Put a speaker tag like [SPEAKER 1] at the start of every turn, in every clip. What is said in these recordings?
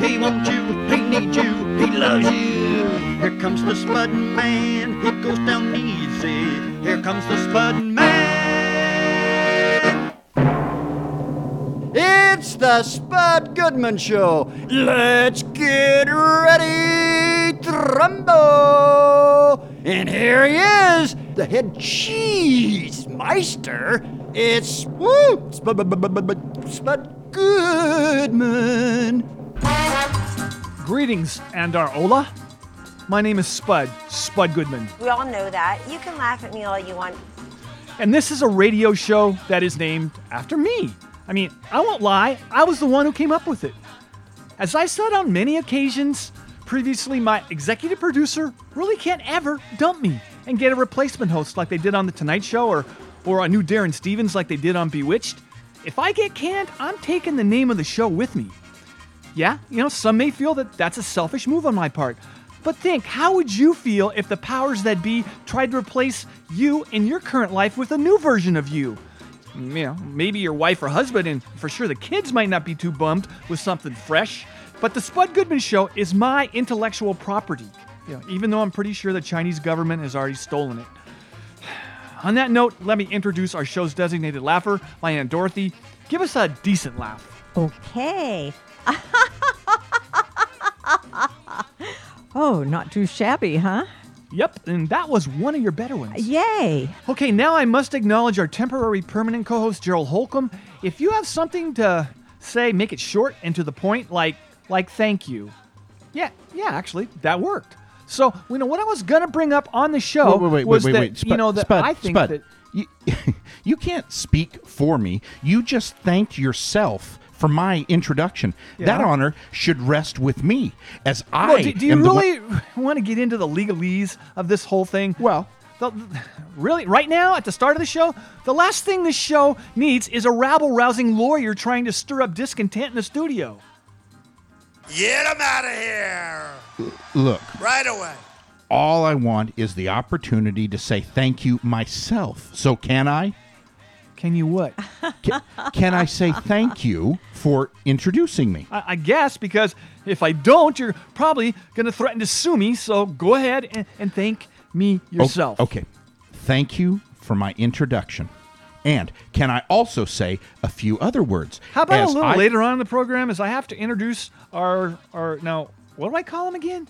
[SPEAKER 1] He wants you, he needs you, he loves you. Here comes the Spud Man, he goes down easy. Here comes the Spud Man.
[SPEAKER 2] It's the Spud Goodman Show. Let's get ready to rumble. And here he is, the head cheese meister. It's woo, Spud, Spud Goodman.
[SPEAKER 3] Greetings, Andar Ola. My name is Spud, Spud Goodman,
[SPEAKER 4] We all know that. You can laugh at me all you want.
[SPEAKER 3] and this is a radio show that is named after me. I mean, I won't lie, I was the one who came up with it. As I said on many occasions previously, my executive producer really can't ever dump me and get a replacement host like they did on The Tonight Show or, or a new Darrin Stephens like they did on Bewitched. If I get canned, I'm taking the name of the show with me. Yeah, you know, some may feel that that's a selfish move on my part. But think, how would you feel if the powers that be tried to replace you in your current life with a new version of you? Mm, you know, maybe your wife or husband, and for sure the kids might not be too bummed with something fresh. But the Spud Goodman Show is my intellectual property, you know, even though I'm pretty sure the Chinese government has already stolen it. On that note, let me introduce our show's designated laugher, my Aunt Dorothy. Give us a decent laugh.
[SPEAKER 5] Okay. oh, not too shabby, huh?
[SPEAKER 3] Yep, and that was one of your better ones.
[SPEAKER 5] Yay.
[SPEAKER 3] Okay, now I must acknowledge our temporary permanent co host, Gerald Holcomb. If you have something to say, make it short and to the point, like, like thank you. Yeah, yeah, actually, that worked. So, you know, what I was going to bring up on the show
[SPEAKER 6] wait, wait, wait,
[SPEAKER 3] was
[SPEAKER 6] wait,
[SPEAKER 3] that,
[SPEAKER 6] wait. Spud,
[SPEAKER 3] you know, that
[SPEAKER 6] Spud,
[SPEAKER 3] I think
[SPEAKER 6] Spud,
[SPEAKER 3] that.
[SPEAKER 6] you, you can't speak for me. You just thanked yourself for my introduction. That honor should rest with me, as I.
[SPEAKER 3] Well, do, do you
[SPEAKER 6] am the one-
[SPEAKER 3] really want to get into the legalese of this whole thing?
[SPEAKER 6] Well,
[SPEAKER 3] The, really, right now, at the start of the show, the last thing this show needs is a rabble rousing lawyer trying to stir up discontent in the studio.
[SPEAKER 7] Get him out of here
[SPEAKER 6] look,
[SPEAKER 7] right away.
[SPEAKER 6] all I want is the opportunity to say thank you myself. So can I?
[SPEAKER 3] Can you what?
[SPEAKER 6] Can, can I say thank you for introducing me?
[SPEAKER 3] I, I guess because if I don't, you're probably going to threaten to sue me. So go ahead and, and thank me
[SPEAKER 6] O-
[SPEAKER 3] yourself.
[SPEAKER 6] Okay. Thank you for my introduction. And can I also say a few other words?
[SPEAKER 3] How about
[SPEAKER 6] As
[SPEAKER 3] a little
[SPEAKER 6] I-
[SPEAKER 3] later on in the program, as I have to introduce our our now what do I call him again?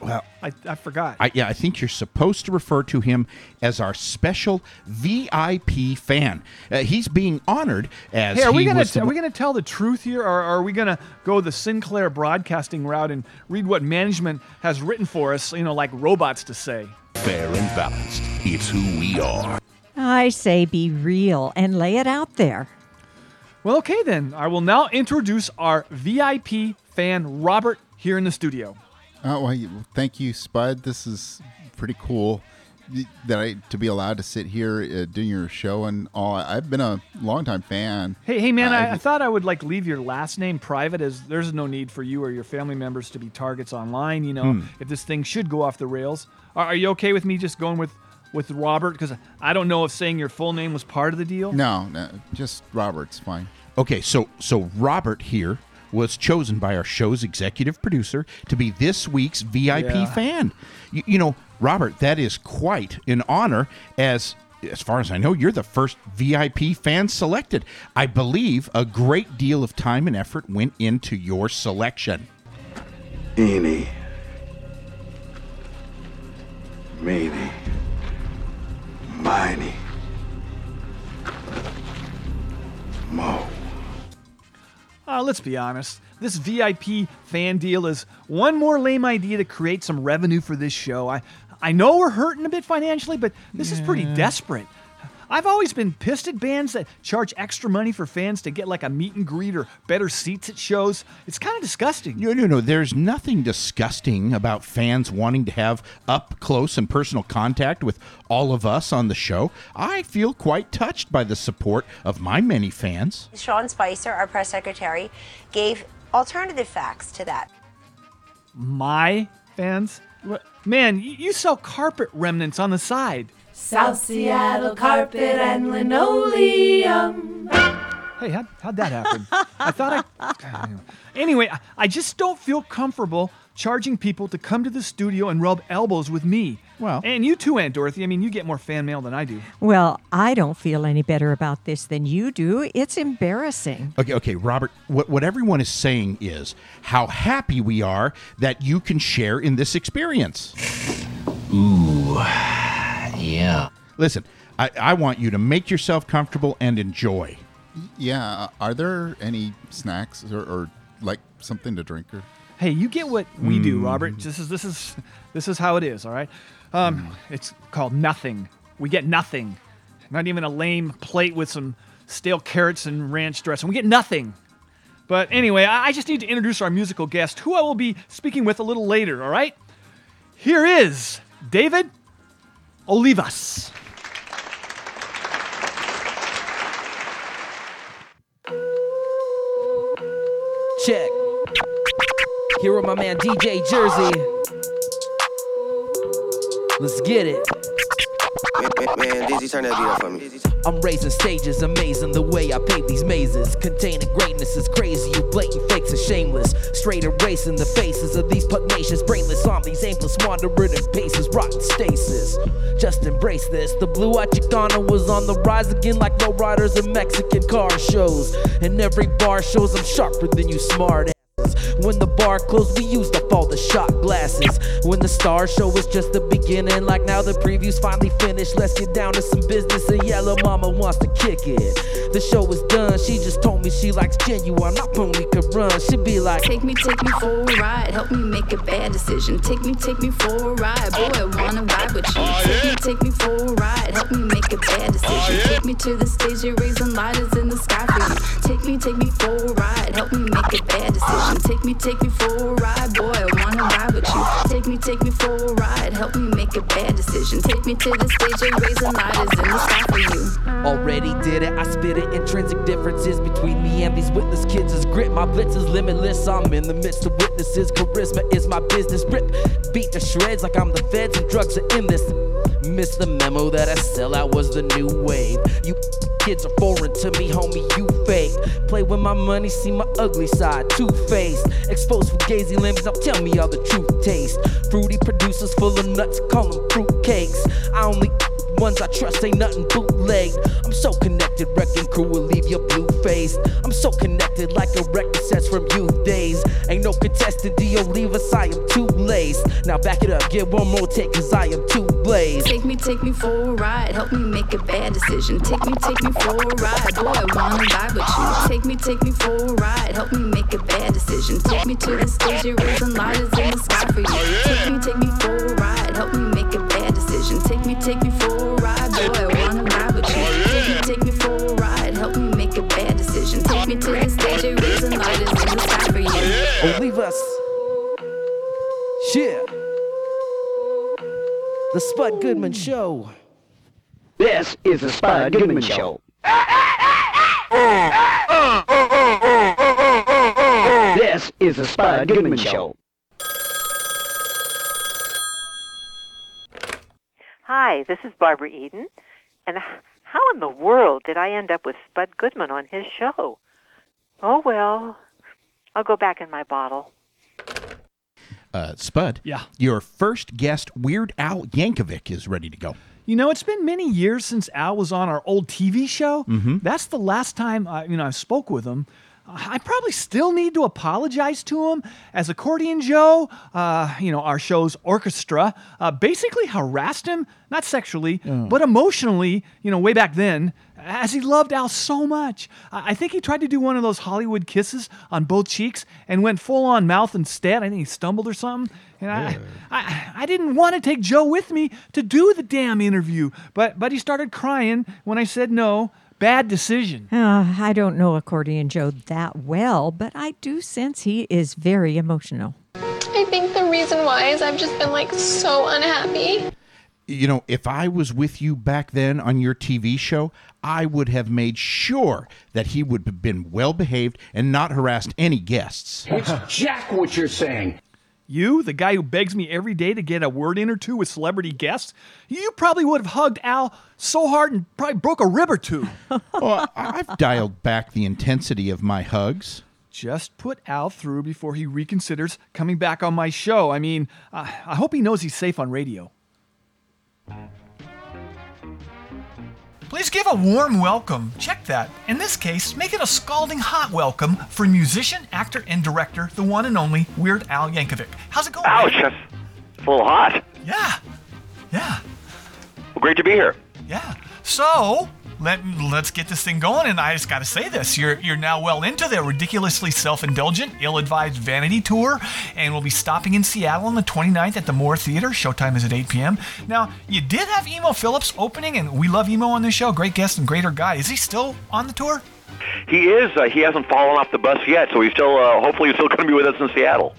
[SPEAKER 6] Well,
[SPEAKER 3] I, I forgot.
[SPEAKER 6] I, yeah, I think you're supposed to refer to him as our special VIP fan. Uh, he's being honored as
[SPEAKER 3] Hey, are we gonna
[SPEAKER 6] was the-
[SPEAKER 3] are we gonna tell the truth here, or are we gonna go the Sinclair Broadcasting route and read what management has written for us? You know, like robots to say.
[SPEAKER 8] Fair and balanced. It's who we are.
[SPEAKER 5] I say be real and lay it out there.
[SPEAKER 3] Well, okay then. I will now introduce our VIP fan, Robert, here in the studio.
[SPEAKER 9] Oh, well, thank you, Spud. This is pretty cool that I to be allowed to sit here uh, doing your show and all. I've been a longtime fan.
[SPEAKER 3] Hey, hey, man! I,
[SPEAKER 9] I-
[SPEAKER 3] I thought I would like leave your last name private, as there's no need for you or your family members to be targets online. You know,
[SPEAKER 9] Hmm.
[SPEAKER 3] if this thing should go off the rails, are, are you okay with me just going with with Robert? Because I don't know if saying your full name was part of the deal.
[SPEAKER 9] No, no, just Robert's fine.
[SPEAKER 6] Okay, so so Robert here was chosen by our show's executive producer to be this week's VIP
[SPEAKER 3] Yeah.
[SPEAKER 6] fan. You, you know, Robert, that is quite an honor as as far as I know, you're the first VIP fan selected. I believe a great deal of time and effort went into your selection.
[SPEAKER 8] Eeny. Meeny. Miny. Mo.
[SPEAKER 3] Uh, let's be honest. This VIP fan deal is one more lame idea to create some revenue for this show. I, I know we're hurting a bit financially, but this is pretty desperate. I've always been pissed at bands that charge extra money for fans to get like a meet and greet or better seats at shows. It's kind of disgusting.
[SPEAKER 6] No, no, no. There's nothing disgusting about fans wanting to have up close and personal contact with all of us on the show. I feel quite touched by the support of my many fans.
[SPEAKER 4] Sean Spicer, our press secretary, gave alternative facts to that.
[SPEAKER 3] My fans? What- Man, you, you sell carpet remnants on the side.
[SPEAKER 10] South Seattle carpet and linoleum.
[SPEAKER 3] Hey, how'd, how'd that happen? I thought I. Anyway, I- I just don't feel comfortable charging people to come to the studio and rub elbows with me.
[SPEAKER 6] Well,
[SPEAKER 3] and you too, Aunt Dorothy. I mean, you get more fan mail than I do.
[SPEAKER 5] Well, I don't feel any better about this than you do. It's embarrassing.
[SPEAKER 6] Okay, okay, Robert, what, what everyone is saying is how happy we are that you can share in this experience.
[SPEAKER 11] Ooh, yeah.
[SPEAKER 6] Listen, I, I want you to make yourself comfortable and enjoy.
[SPEAKER 9] Yeah. Are there any snacks or, or like something to drink or?
[SPEAKER 3] Hey, you get what we do, Robert. This is this is this is how it is. All right. Um, it's called nothing. We get nothing. Not even a lame plate with some stale carrots and ranch dressing. We get nothing. But anyway, I I just need to introduce our musical guest, who I will be speaking with a little later. All right. Here is David Olivas.
[SPEAKER 12] Check. Here with my man DJ Jersey. Let's get it.
[SPEAKER 13] Man, Dizzy, turn that beat up for me.
[SPEAKER 12] I'm raising stages, amazing the way I pave these mazes. Containing greatness is crazy, you blatant fakes are shameless. Straight erasing the faces of these pugnacious, brainless zombies, aimless, wandering in paces, rotten stasis. Just embrace this. The blue eyed Chicana was on the rise again, like low riders in Mexican car shows. And every bar shows I'm sharper than you, smart when the bar closed, we used up all the shot glasses. When the star show was just the beginning, like now the preview's finally finished. Let's get down to some business. And yellow mama wants to kick it. The show is done. She just told me she likes genuine. My pony could run. She'd be like,
[SPEAKER 10] Take me, take me for a ride. Help me make a bad decision. Take me, take me for a ride. Boy, I wanna ride with you. Oh, take me, take me for a ride. Help me make a bad oh, decision. Take me to the stage, you're raising lighters in the sky for you. Take me, take me for a ride. Help me make a bad decision. Take me, take me for a ride. Boy, I wanna ride with you. Take me, take me for a ride. Help me make a bad decision. Take me to the stage, you're raising lighters in the sky for you.
[SPEAKER 12] Already did it, I spit it. Intrinsic differences between me and these witness kids is grit. My blitz is limitless. I'm in the midst of witnesses. Charisma is my business. Rip, beat to shreds like I'm the feds and drugs are in this. Miss the memo that I sell out was the new wave. You kids are foreign to me, homie. You fake. Play with my money, see my ugly side. Two faced, exposed for gazy limbs. Now tell me how the truth tastes. Fruity producers full of nuts, call them fruit cakes. I only ones I trust ain't nothing bootleg. I'm so connected, wrecking crew will leave your blue face. I'm so connected like a record sets from youth days. Ain't no contestant, Dio leave us, I am too laced. Now back it up, get one more take, cause I am too blazed.
[SPEAKER 10] Take me, take me for a ride. Help me make a bad decision. Take me, take me for a ride. Boy, I wanna ride with you. Take me, take me for a ride. Help me make a bad decision. Take me to the stage, you're raising lighters in the sky for you. Take me, take me for a ride. Help me make a bad decision. Take me, take me for Take me to the stage, you're raising lighters in the sky for you.
[SPEAKER 12] Oh, leave us. Yeah. The Spud Goodman Show.
[SPEAKER 14] This is the Spud Goodman Show. This is the Spud Goodman Show.
[SPEAKER 15] Hi, this is Barbara Eden. And how in the world did I end up with Spud Goodman on his show? Oh, well, I'll go back in my bottle.
[SPEAKER 6] Uh, Spud,
[SPEAKER 3] Yeah.
[SPEAKER 6] your first guest, Weird Al Yankovic, is ready to go.
[SPEAKER 3] You know, it's been many years since Al was on our old TV show.
[SPEAKER 6] Mhm.
[SPEAKER 3] That's the last time I, you know I spoke with him. I probably still need to apologize to him as Accordion Joe, uh, you know, our show's orchestra, uh, basically harassed him, not sexually, but emotionally, you know, way back then, as he loved Al so much. I I think he tried to do one of those Hollywood kisses on both cheeks and went full on mouth instead. I think he stumbled or something. And I, I, I didn't want to take Joe with me to do the damn interview, but but he started crying when I said no. Bad decision.
[SPEAKER 5] Uh, I don't know Accordion Joe that well, but I do sense he is very emotional.
[SPEAKER 16] I think the reason why is I've just been like so unhappy.
[SPEAKER 6] You know, if I was with you back then on your TV show, I would have made sure that he would have been well behaved and not harassed any guests.
[SPEAKER 14] It's Jack what you're saying.
[SPEAKER 3] You, the guy who begs me every day to get a word in or two with celebrity guests, you probably would have hugged Al so hard and probably broke a rib or two.
[SPEAKER 6] well, I've dialed back the intensity of my hugs.
[SPEAKER 3] Just put Al through before he reconsiders coming back on my show. I mean, uh, I hope he knows he's safe on radio. Please give a warm welcome. Check that. In this case, make it a scalding hot welcome for musician, actor, and director, the one and only Weird Al Yankovic. How's it going?
[SPEAKER 17] Ouch, that's a little hot.
[SPEAKER 3] Yeah. Yeah.
[SPEAKER 17] Well, great to be here.
[SPEAKER 3] Yeah. So, let, let's get this thing going. And I just got to say this you're, you're now well into the ridiculously self indulgent, ill advised vanity tour. And we'll be stopping in Seattle on the 29th at the Moore Theater. Showtime is at 8 p.m. Now, you did have Emo Philips opening, and we love Emo on this show. Great guest and greater guy. Is he still on the tour?
[SPEAKER 17] He is. Uh, he hasn't fallen off the bus yet, so he's still. Uh, hopefully, he's still going to be with us in Seattle.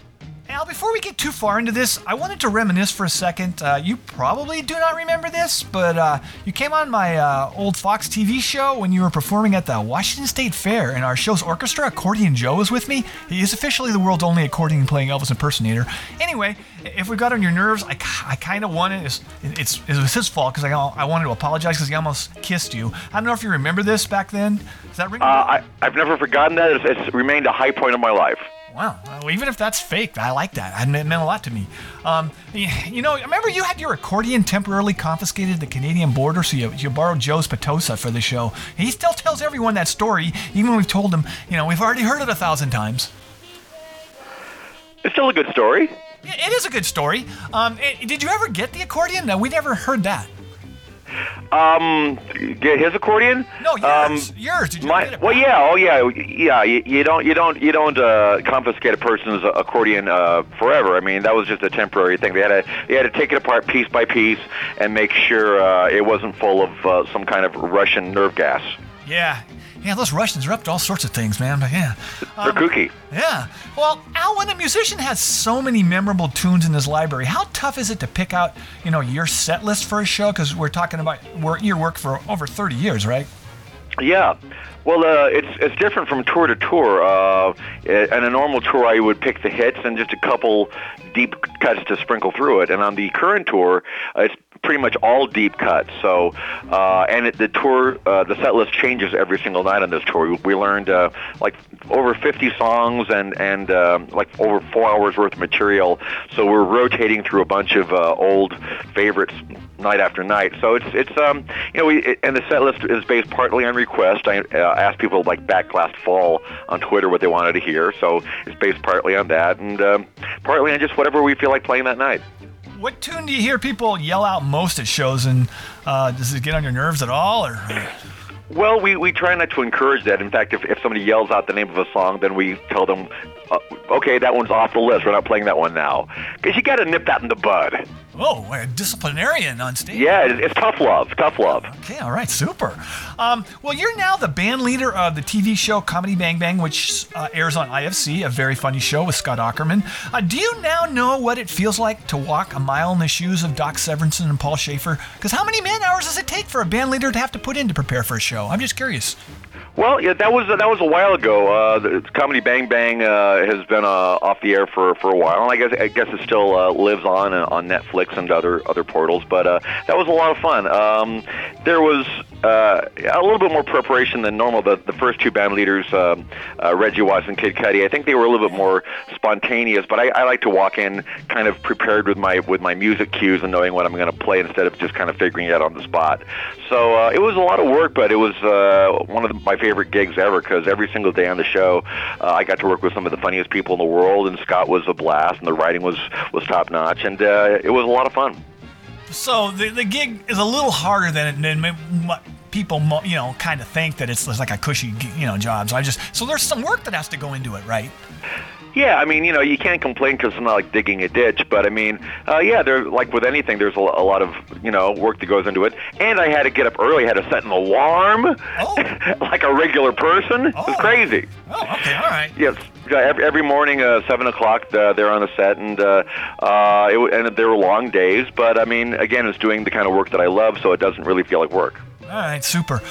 [SPEAKER 3] Al, before we get too far into this, I wanted to reminisce for a second. Uh, you probably do not remember this, but uh, you came on my uh, old Fox TV show when you were performing at the Washington State Fair, and our show's orchestra, Accordion Joe, was with me. He is officially the world's only accordion playing Elvis impersonator. Anyway, if we got on your nerves, I, I kind of wanted it's, it's it was his fault because I, I wanted to apologize because he almost kissed you. I don't know if you remember this back then. Does that ring?
[SPEAKER 17] Uh, I, I've never forgotten that. It's, it's remained a high point of my life.
[SPEAKER 3] Wow. Well, even if that's fake, I like that. It meant a lot to me. Um, you know, remember you had your accordion temporarily confiscated at the Canadian border, so you, you borrowed Joe's Petosa for the show. He still tells everyone that story, even when we've told him, you know, we've already heard it a thousand times.
[SPEAKER 17] It's still a good story.
[SPEAKER 3] It is a good story. Um, it, did you ever get the accordion? No, we never heard that.
[SPEAKER 17] Um, get his accordion?
[SPEAKER 3] No, yours.
[SPEAKER 17] Um,
[SPEAKER 3] yours. Did you
[SPEAKER 17] my, well, yeah, oh yeah, yeah. You, you don't, you don't, you don't uh, confiscate a person's accordion uh, forever. I mean, that was just a temporary thing. They had to, they had to take it apart piece by piece and make sure uh, it wasn't full of uh, some kind of Russian nerve gas.
[SPEAKER 3] Yeah. Yeah, those Russians are up to all sorts of things, man. But yeah,
[SPEAKER 17] They're kooky.
[SPEAKER 3] Yeah. Well, Al, when a musician has so many memorable tunes in his library, how tough is it to pick out, you know, your set list for a show? Because we're talking about your work for over 30 years, right?
[SPEAKER 17] Yeah. Well, uh, it's it's different from tour to tour. Uh, in a normal tour, I would pick the hits and just a couple deep cuts to sprinkle through it. And on the current tour, uh, it's pretty much all deep cuts. So, uh, and it, the tour, uh, the set list changes every single night on this tour. We, learned uh, like over 50 songs and and uh, like over four hours worth of material. So we're rotating through a bunch of uh, old favorites night after night. So it's it's um you know we it, and the set list is based partly on request. I uh, asked people like back last fall on Twitter what they wanted to hear. So it's based partly on that and um, partly on just whatever we feel like playing that night.
[SPEAKER 3] What tune do you hear people yell out most at shows, and uh, does it get on your nerves at all, or?
[SPEAKER 17] Well, we, we try not to encourage that. In fact, if, if somebody yells out the name of a song, then we tell them, uh, okay, that one's off the list. We're not playing that one now. Because you got to nip that in the bud.
[SPEAKER 3] Oh, a disciplinarian on stage.
[SPEAKER 17] Yeah, it's, tough love. Tough love.
[SPEAKER 3] Okay, all right, super. Um, well, you're now the band leader of the TV show Comedy Bang Bang, which uh, airs on IFC, a very funny show with Scott Aukerman. Uh, do you now know what it feels like to walk a mile in the shoes of Doc Severinsen and Paul Shaffer? Because how many man hours does it take for a band leader to have to put in to prepare for a show? I'm just curious.
[SPEAKER 17] Well, yeah, that was that was a while ago. Uh, Comedy Bang Bang uh, has been uh, off the air for, for a while, and I guess I guess it still uh, lives on uh, on Netflix and other other portals. But uh, that was a lot of fun. Um, there was uh, a little bit more preparation than normal. The the first two band leaders, um, uh, Reggie Watts and Kid Cudi, I think they were a little bit more spontaneous. But I, I like to walk in kind of prepared with my with my music cues and knowing what I'm going to play instead of just kind of figuring it out on the spot. So uh, it was a lot of work, but it was uh, one of the, my favorite gigs ever because every single day on the show, uh, I got to work with some of the funniest people in the world, and Scott was a blast, and the writing was was top notch, and uh, it was a lot of fun.
[SPEAKER 3] So the, the gig is a little harder than, than people you know kind of think that it's like a cushy you know job. So I just so there's some work that has to go into it, right?
[SPEAKER 17] Yeah, I mean, you know, you can't complain because it's not like digging a ditch, but I mean, uh, yeah, there like with anything, there's a, a lot of you know work that goes into it. And I had to get up early, had to set an alarm, like a regular person. It was crazy.
[SPEAKER 3] Oh, okay, all right.
[SPEAKER 17] Yes, every, every morning, uh, seven o'clock, uh, they're on the set, and uh, uh, it, and they were long days. But I mean, again, it's doing the kind of work that I love, so it doesn't really feel like work.
[SPEAKER 3] All right, super.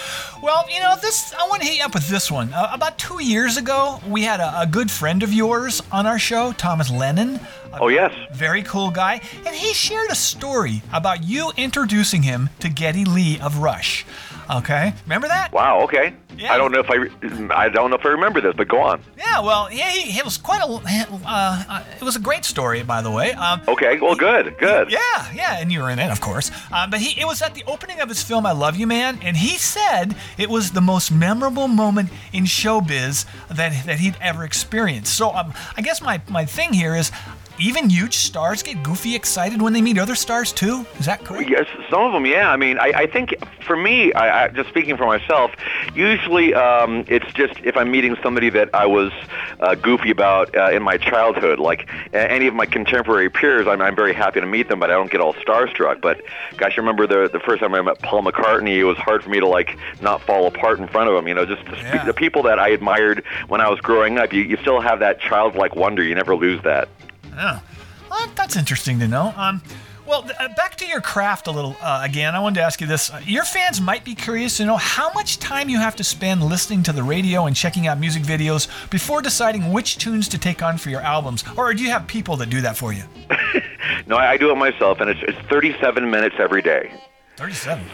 [SPEAKER 3] Well, you know, this I want to hit you up with this one. Uh, about two years ago, we had a, a good friend of yours on our show, Thomas Lennon.
[SPEAKER 17] Oh yes.
[SPEAKER 3] Very cool guy, and he shared a story about you introducing him to Geddy Lee of Rush. Okay, remember that?
[SPEAKER 17] Wow. Okay. Yeah. I don't know if I, re- I don't know if I remember this, but go on.
[SPEAKER 3] Yeah, well, yeah, he, it was quite a, uh, uh, it was a great story, by the way. Um,
[SPEAKER 17] Okay. Well, good. Good.
[SPEAKER 3] yeah, yeah, and you were in it, of course. Um, but he, it was at the opening of his film "I Love You, Man," and he said it was the most memorable moment in showbiz that that he'd ever experienced. So, um, I guess my my thing here is, even huge stars get goofy excited when they meet other stars too. Is that correct?
[SPEAKER 17] Yes, some of them, yeah. I mean, I, I think for me, I, I, just speaking for myself, usually um, it's just if I'm meeting somebody that I was uh, goofy about uh, in my childhood, like any of my contemporary peers, I'm, I'm very happy to meet them, but I don't get all starstruck. But gosh, I remember the the first time I met Paul McCartney, it was hard for me to like not fall apart in front of him. You know, just the, spe- the people that I admired when I was growing up, you, you still have that childlike wonder. You never lose that.
[SPEAKER 3] Oh, well, that's interesting to know. Um, well, uh, back to your craft a little uh, again. I wanted to ask you this: uh, Your fans might be curious to know how much time you have to spend listening to the radio and checking out music videos before deciding which tunes to take on for your albums, or do you have people that do that for you?
[SPEAKER 17] No, I, do it myself, and it's, it's 37 minutes every day.
[SPEAKER 3] Thirty-seven.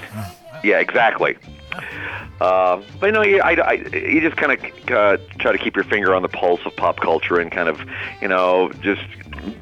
[SPEAKER 17] Yeah, exactly. Uh, but you know, you, I, I, you just kind of uh, try to keep your finger on the pulse of pop culture and kind of, you know, just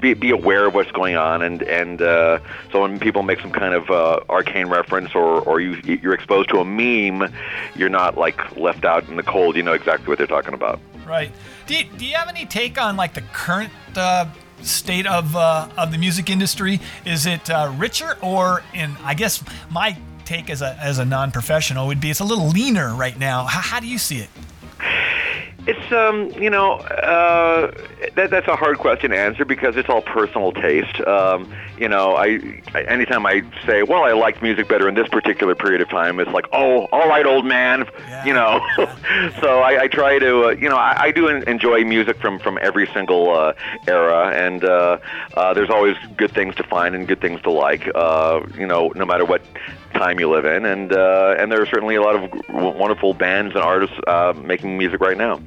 [SPEAKER 17] be, be aware of what's going on. And and uh, so when people make some kind of uh, arcane reference or or you you're exposed to a meme, you're not like left out in the cold. You know exactly what they're talking about.
[SPEAKER 3] Right. Do you, do you have any take on like the current uh, state of uh, of the music industry? Is it uh, richer, or in I guess my take as a as a non-professional would be it's a little leaner right now. How, how do you see it?
[SPEAKER 17] It's um, you know, uh, that that's a hard question to answer because it's all personal taste. Um, you know, I, I anytime I say, well, I liked music better in this particular period of time, it's like, oh, all right, old man. You know, so I, I try to, uh, you know, I, I do en- enjoy music from from every single uh, era, and uh, uh, there's always good things to find and good things to like. Uh, you know, no matter what time you live in, and uh, and there are certainly a lot of wonderful bands and artists uh, making music right now.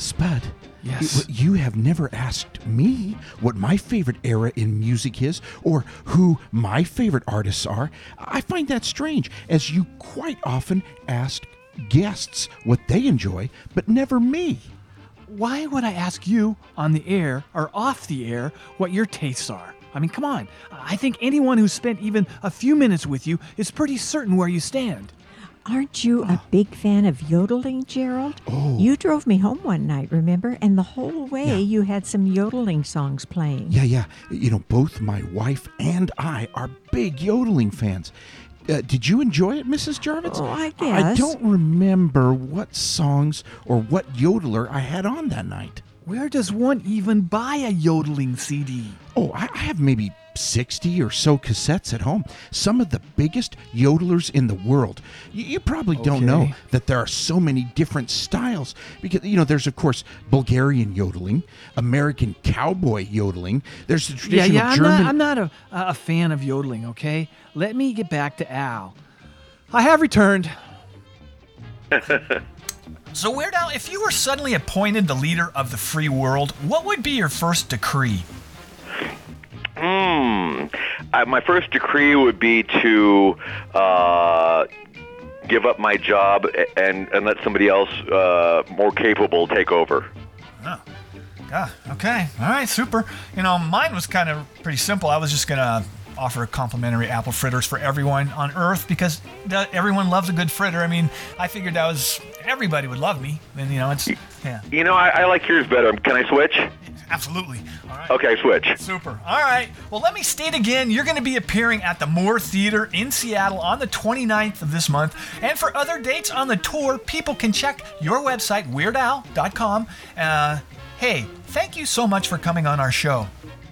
[SPEAKER 6] Spud.
[SPEAKER 3] Yes.
[SPEAKER 6] You, you have never asked me what my favorite era in music is or who my favorite artists are. I find that strange, as you quite often ask guests what they enjoy, but never me.
[SPEAKER 18] Why would I ask you on the air or off the air what your tastes are? I mean, come on. I think anyone who's spent even a few minutes with you is pretty certain where you stand.
[SPEAKER 5] Aren't you a big fan of yodeling, Gerald?
[SPEAKER 6] Oh.
[SPEAKER 5] You drove me home one night, remember? And the whole way you had some yodeling songs playing.
[SPEAKER 6] Yeah, yeah. You know, both my wife and I are big yodeling fans. Uh, did you enjoy it, Mrs. Jarvis?
[SPEAKER 5] Oh, I
[SPEAKER 6] I don't remember what songs or what yodeler I had on that night.
[SPEAKER 18] Where does one even buy a yodeling CD?
[SPEAKER 6] Oh, I I have maybe 60 or so cassettes at home. Some of the biggest yodelers in the world. You, you probably don't know that there are so many different styles because, you know, there's, of course, Bulgarian yodeling, American cowboy yodeling, there's the
[SPEAKER 18] Yeah,
[SPEAKER 6] traditional
[SPEAKER 18] yeah, I'm
[SPEAKER 6] German.
[SPEAKER 18] not, I'm not a, a fan of yodeling, okay? Let me get back to Al. I have returned.
[SPEAKER 3] So Weird Al, if you were suddenly appointed the leader of the free world, what would be your first decree?
[SPEAKER 17] Hmm. My first decree would be to uh, give up my job and and let somebody else uh, more capable take over.
[SPEAKER 3] Ah, okay. All right, super. You know, mine was kind of pretty simple. I was just going to offer complimentary apple fritters for everyone on Earth because everyone loves a good fritter. I mean, I figured that was everybody would love me. And, you know, it's, yeah,
[SPEAKER 17] You know, I, I like yours better. Can I switch?
[SPEAKER 3] Absolutely. All right.
[SPEAKER 17] Okay, switch.
[SPEAKER 3] Super. All right. Well, let me state again you're going to be appearing at the Moore Theater in Seattle on the 29th of this month. And for other dates on the tour, people can check your website, weirdal.com. Uh,
[SPEAKER 19] Hey, thank you so much for coming on our show.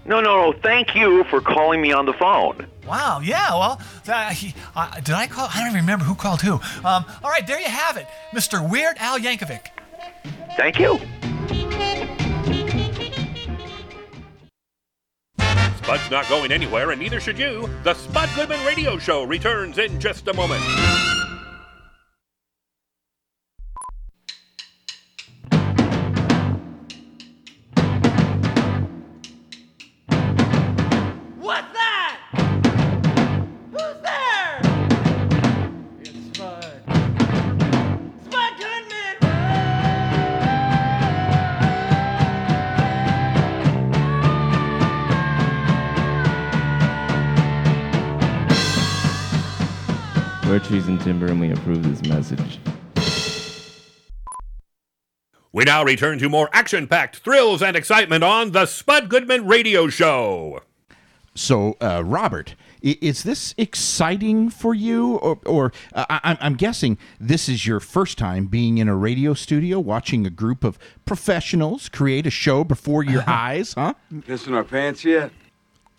[SPEAKER 17] No, no, no. Thank you for calling me on the phone.
[SPEAKER 19] Wow, yeah, well, uh, he, uh, did I call? I don't even remember who called who. Um, all right, there you have it, Mr. Weird Al Yankovic.
[SPEAKER 17] Thank you.
[SPEAKER 20] Spud's not going anywhere, and neither should you. The Spud Goodman Radio Show returns in just a moment.
[SPEAKER 21] Timber and we approve this message.
[SPEAKER 20] We now return to more action packed thrills and excitement on the Spud Goodman Radio Show.
[SPEAKER 6] So, uh, Robert, is this exciting for you, or, or uh, I- I'm- I'm guessing this is your first time being in a radio studio, watching a group of professionals create a show before your eyes, huh?
[SPEAKER 9] Pissing our pants yet?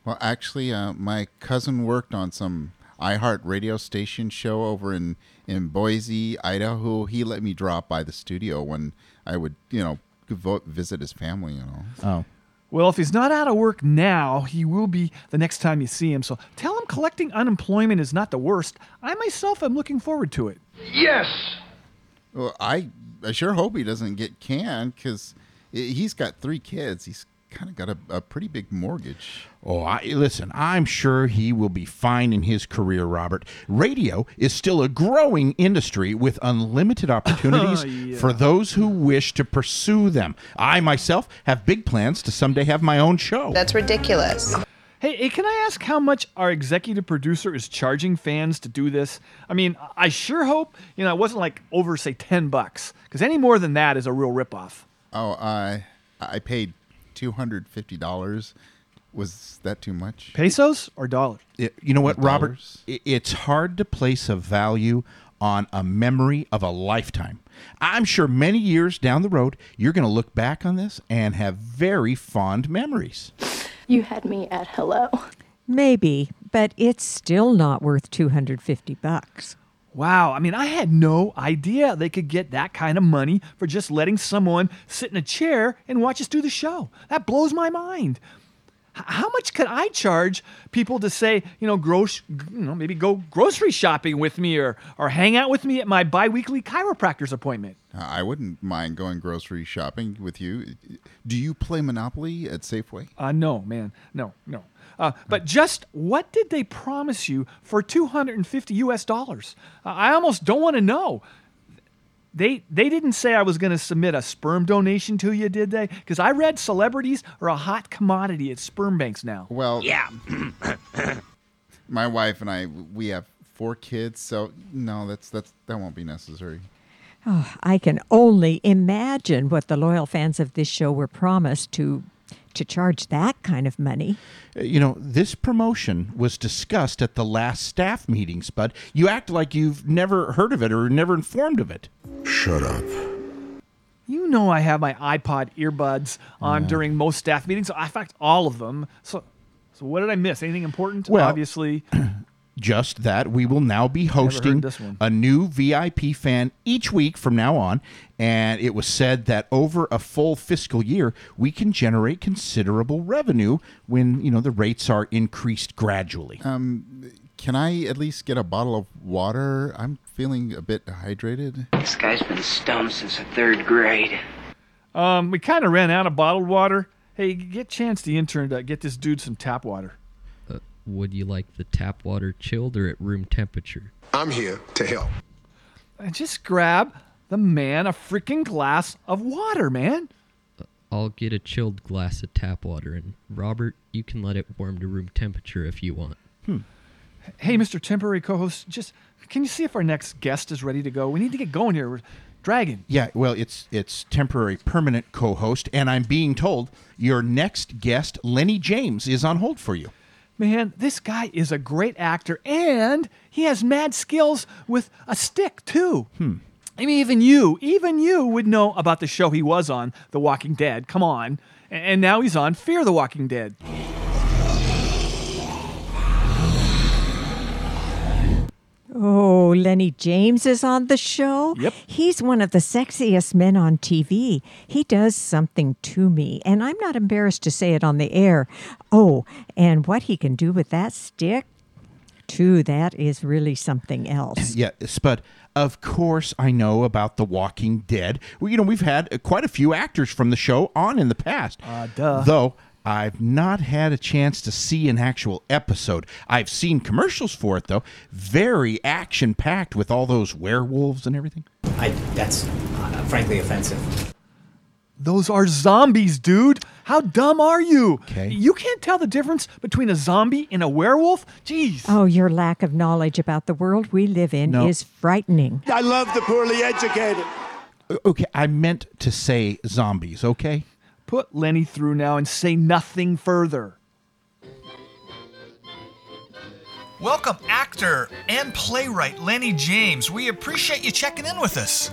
[SPEAKER 9] Well, actually, uh, my cousin worked on some iHeart radio station show over in, in Boise, Idaho. He let me drop by the studio when I would, you know, vo- visit his family, you know.
[SPEAKER 6] Oh.
[SPEAKER 3] Well, if he's not out of work now, he will be the next time you see him. So tell him collecting unemployment is not the worst. I myself am looking forward to it.
[SPEAKER 9] Yes. Well, I I sure hope he doesn't get canned because he's got three kids. He's kind of got a, a pretty big mortgage.
[SPEAKER 6] Oh, I, listen, I'm sure he will be fine in his career, Robert. Radio is still a growing industry with unlimited opportunities
[SPEAKER 3] Yeah.
[SPEAKER 6] for those who wish to pursue them. I myself have big plans to someday have my own show.
[SPEAKER 4] That's ridiculous.
[SPEAKER 3] Hey, hey, can I ask how much our executive producer is charging fans to do this? I mean, I sure hope, you know, it wasn't like over, say, 10 bucks, because any more than that is a real ripoff.
[SPEAKER 9] Oh, I I paid two hundred fifty dollars. Was that too much?
[SPEAKER 3] Pesos or dollars?
[SPEAKER 6] It- you know what,
[SPEAKER 9] Dollars?
[SPEAKER 6] Robert? I- It's hard to place a value on a memory of a lifetime. I'm sure many years down the road, you're going to look back on this and have very fond memories.
[SPEAKER 22] You had me at hello.
[SPEAKER 5] Maybe, but it's still not worth 250 bucks.
[SPEAKER 3] Wow, I mean, I had no idea they could get that kind of money for just letting someone sit in a chair and watch us do the show. That blows my mind. H- How much could I charge people to say, you know, gross, you know, maybe go grocery shopping with me or or hang out with me at my biweekly chiropractor's appointment?
[SPEAKER 9] I wouldn't mind going grocery shopping with you. Do you play Monopoly at Safeway?
[SPEAKER 3] Uh, no, man, no, no. Uh, but just what did they promise you for 250 US dollars? Uh, I almost don't want to know. They they didn't say I was going to submit a sperm donation to you, did they? Because I read celebrities are a hot commodity at sperm banks now.
[SPEAKER 9] Well, yeah. my wife and I, we have four kids, so no, that's that's that won't be necessary.
[SPEAKER 5] Oh, I can only imagine what the loyal fans of this show were promised to to charge that kind of money.
[SPEAKER 6] Uh, You know, this promotion was discussed at the last staff meeting, Spud. You act like you've never heard of it or never informed of it.
[SPEAKER 8] Shut up.
[SPEAKER 3] You know I have my iPod earbuds on during most staff meetings. In fact, all of them. So, so what did I miss? Anything important?
[SPEAKER 6] Well-
[SPEAKER 3] Obviously.
[SPEAKER 6] Just that we will now be hosting a new VIP fan each week from now on. And it was said that over a full fiscal year, we can generate considerable revenue when, you know, the rates are increased gradually.
[SPEAKER 9] Um, can I at least get a bottle of water? I'm feeling a bit dehydrated.
[SPEAKER 23] This guy's been stoned since the third grade.
[SPEAKER 3] Um, we kind of ran out of bottled water. Hey, get Chance the intern to get this dude some tap water.
[SPEAKER 24] Uh, would you like the tap water chilled or at room temperature?
[SPEAKER 8] I'm here to help.
[SPEAKER 3] And just grab the man a freaking glass of water, man.
[SPEAKER 24] I'll get a chilled glass of tap water, and Robert, you can let it warm to room temperature if you want. Hmm.
[SPEAKER 3] Hey, Mr. Temporary Co-host, just can you see if our next guest is ready to go? We need to get going here. We're dragging.
[SPEAKER 6] Yeah, well, it's it's temporary permanent co-host, and I'm being told your next guest, Lennie James, is on hold for you.
[SPEAKER 3] Man, this guy is a great actor, and he has mad skills with a stick too.
[SPEAKER 6] Hmm.
[SPEAKER 25] I mean, even you, even you would know about the show he was on, The Walking Dead. Come on. And now he's on Fear the Walking Dead.
[SPEAKER 5] Oh, Lennie James is on the show?
[SPEAKER 25] Yep.
[SPEAKER 5] He's one of the sexiest men on TV. He does something to me, and I'm not embarrassed to say it on the air. Oh, and what he can do with that stick, too, that is really something else.
[SPEAKER 6] Yeah, Spud. Of course, I know about The Walking Dead. Well, you know, we've had uh, quite a few actors from the show on in the past.
[SPEAKER 25] Uh, duh.
[SPEAKER 6] Though I've not had a chance to see an actual episode. I've seen commercials for it, though. Very action packed with all those werewolves and everything.
[SPEAKER 26] I, that's uh, frankly offensive.
[SPEAKER 25] Those are zombies, dude. How dumb are you?
[SPEAKER 6] Okay.
[SPEAKER 25] You can't tell the difference between a zombie and a werewolf? Jeez.
[SPEAKER 5] Oh, your lack of knowledge about the world we live in
[SPEAKER 6] No.
[SPEAKER 5] is frightening.
[SPEAKER 27] I love the poorly educated.
[SPEAKER 6] Okay, I meant to say zombies, okay?
[SPEAKER 25] Put Lennie through now and say nothing further.
[SPEAKER 3] Welcome, actor and playwright Lennie James. We appreciate you checking in with us.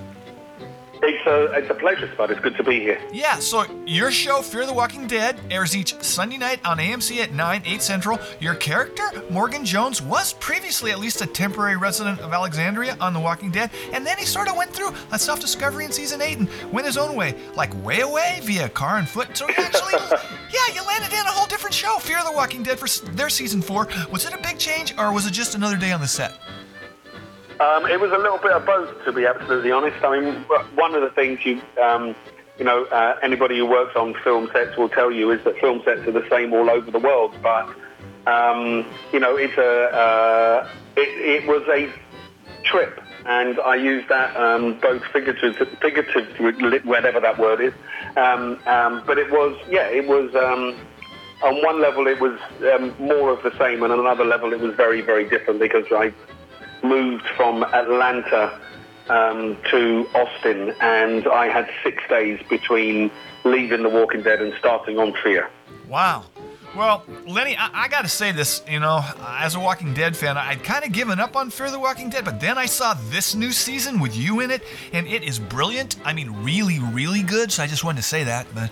[SPEAKER 28] It's a, it's a pleasure, Spud. It's good to be here.
[SPEAKER 3] Yeah, so your show, Fear the Walking Dead, airs each Sunday night on AMC at 9, 8 Central. Your character, Morgan Jones, was previously at least a temporary resident of Alexandria on The Walking Dead, and then he sort of went through a self discovery in season 8 and went his own way, like way away via car and foot. So you actually, yeah, you landed in a whole different show, Fear the Walking Dead, for their season 4. Was it a big change, or was it just another day on the set?
[SPEAKER 28] Um, it was a little bit of both, to be absolutely honest. I mean, one of the things you, um, you know, uh, anybody who works on film sets will tell you is that film sets are the same all over the world. But um, you know, it's a, uh, it, it was a trip, and I use that um, both figurative, figurative, whatever that word is. Um, um, but it was, yeah, it was. On one level, it was um, more of the same, and on another level, it was very, very different because I moved from Atlanta um, to Austin, and I had six days between leaving The Walking Dead and starting on Fear.
[SPEAKER 3] Wow. Well, Lennie, I, I got to say this. You know, as a Walking Dead fan, I'd kind of given up on Fear the Walking Dead, but then I saw this new season with you in it, and it is brilliant. I mean, really, really good. So I just wanted to say that. But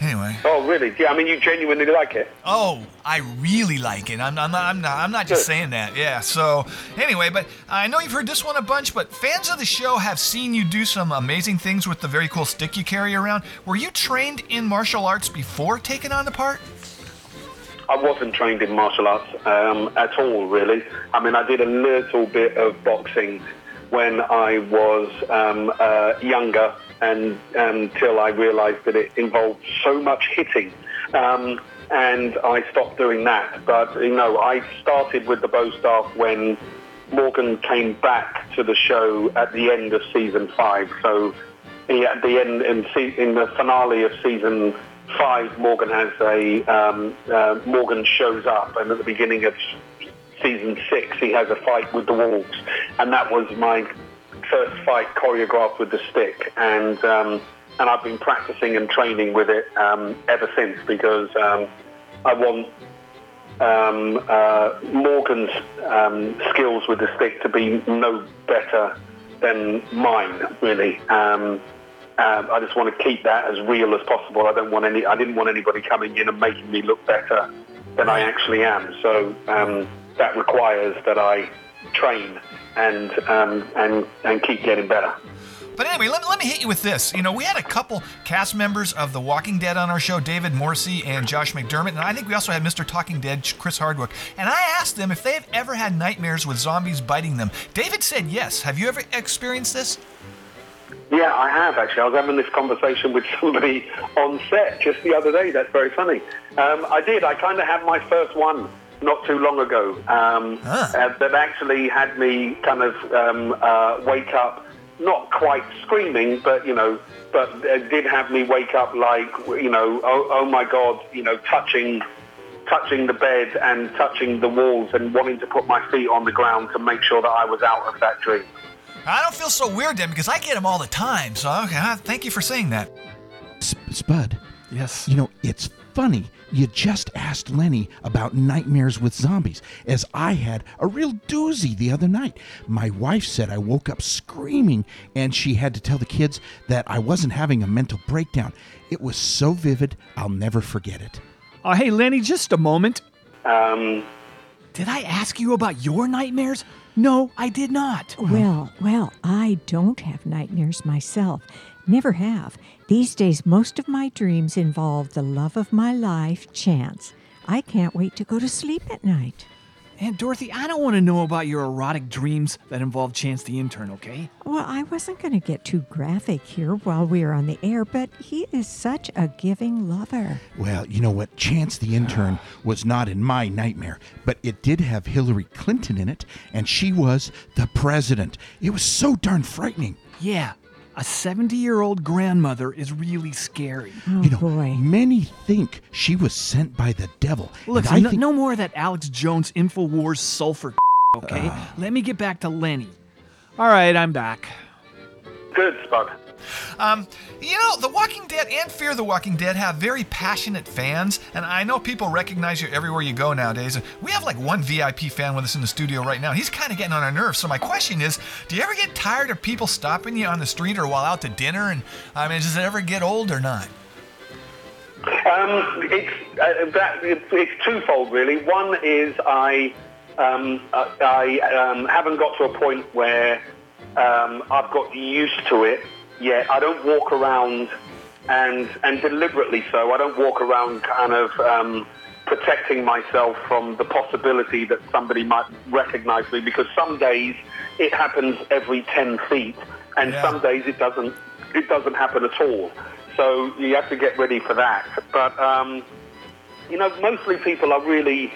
[SPEAKER 3] anyway.
[SPEAKER 28] Oh, really? Yeah, I mean, you genuinely like it.
[SPEAKER 3] Oh, I really like it. I'm, I'm not. I'm not. I'm not just saying that. Yeah. So anyway, but I know you've heard this one a bunch. But fans of the show have seen you do some amazing things with the very cool stick you carry around. Were you trained in martial arts before taking on the part?
[SPEAKER 28] I wasn't trained in martial arts um, at all, really. I mean, I did a little bit of boxing when I was um, uh, younger, and until I realised that it involved so much hitting, um, and I stopped doing that. But you know, I started with the bow staff when Morgan came back to the show at the end of season five. So he, at the end, in, in the finale of season five, Morgan has a um, uh, Morgan shows up, and at the beginning of season six, he has a fight with the wolves, and that was my first fight choreographed with the stick, and um, and I've been practicing and training with it um, ever since because um, I want um, uh, Morgan's um, skills with the stick to be no better than mine, really. Um, I just want to keep that as real as possible. I don't want any. I didn't want anybody coming in and making me look better than I actually am. So um, that requires that I train and um, and and keep getting better.
[SPEAKER 3] But anyway, let, let me hit you with this. You know, we had a couple cast members of The Walking Dead on our show, David Morrissey and Josh McDermitt, and I think we also had Mr. Talking Dead, Chris Hardwick. And I asked them if they've ever had nightmares with zombies biting them. David said yes. Have you ever experienced this?
[SPEAKER 28] Yeah, I have actually. I was having this conversation with somebody on set just the other day. That's very funny. Um, I did. I kind of had my first one not too long ago um, uh, that actually had me kind of um, uh, wake up, not quite screaming, but you know, but it did have me wake up like you know, oh, oh my god, you know, touching. Touching the bed and touching the walls and wanting to put my feet on the ground to make sure that I was out of that dream.
[SPEAKER 3] I don't feel so weird then because I get them all the time. So okay, thank you for saying that.
[SPEAKER 6] Spud.
[SPEAKER 25] Yes.
[SPEAKER 6] You know, it's funny you just asked Lennie about nightmares with zombies, as I had a real doozy the other night. My wife said I woke up screaming, and she had to tell the kids that I wasn't having a mental breakdown. It was so vivid, I'll never forget it.
[SPEAKER 3] Uh, hey, Lennie, just a moment.
[SPEAKER 28] Um,
[SPEAKER 3] Did I ask you about your nightmares? No, I did not.
[SPEAKER 5] Well, well, I don't have nightmares myself. Never have. These days, most of my dreams involve the love of my life, Chance. I can't wait to go to sleep at night.
[SPEAKER 3] And Dorothy, I don't want to know about your erotic dreams that involve Chance the intern, okay?
[SPEAKER 5] Well, I wasn't going to get too graphic here while we are on the air, but he is such a giving lover.
[SPEAKER 6] Well, you know what? Chance the intern was not in my nightmare, but it did have Hillary Clinton in it, and she was the president. It was so darn frightening.
[SPEAKER 3] Yeah, a 70 year old grandmother is really scary.
[SPEAKER 5] Oh,
[SPEAKER 6] you know, many think she was sent by the devil.
[SPEAKER 3] Look,
[SPEAKER 6] and I
[SPEAKER 3] no,
[SPEAKER 6] think
[SPEAKER 3] no more of that Alex Jones InfoWars sulfur, okay? Ah. Let me get back to Lennie. All right, I'm back.
[SPEAKER 28] Good, Spud.
[SPEAKER 19] Um, you know, The Walking Dead and Fear the Walking Dead have very passionate fans, and I know people recognize you everywhere you go nowadays. We have like one VIP fan with us in the studio right now. He's kind of getting on our nerves. So my question is, do you ever get tired of people stopping you on the street or while out to dinner? And I mean, does it ever get old or not?
[SPEAKER 28] Um, it's uh, that it's, it's twofold really. One is I um, I, um, haven't got to a point where um, I've got used to it yet. I don't walk around and and deliberately so. I don't walk around kind of um, protecting myself from the possibility that somebody might recognize me because some days it happens every ten feet, and some days it doesn't. It doesn't happen at all. So you have to get ready for that. But um, you know, mostly people are really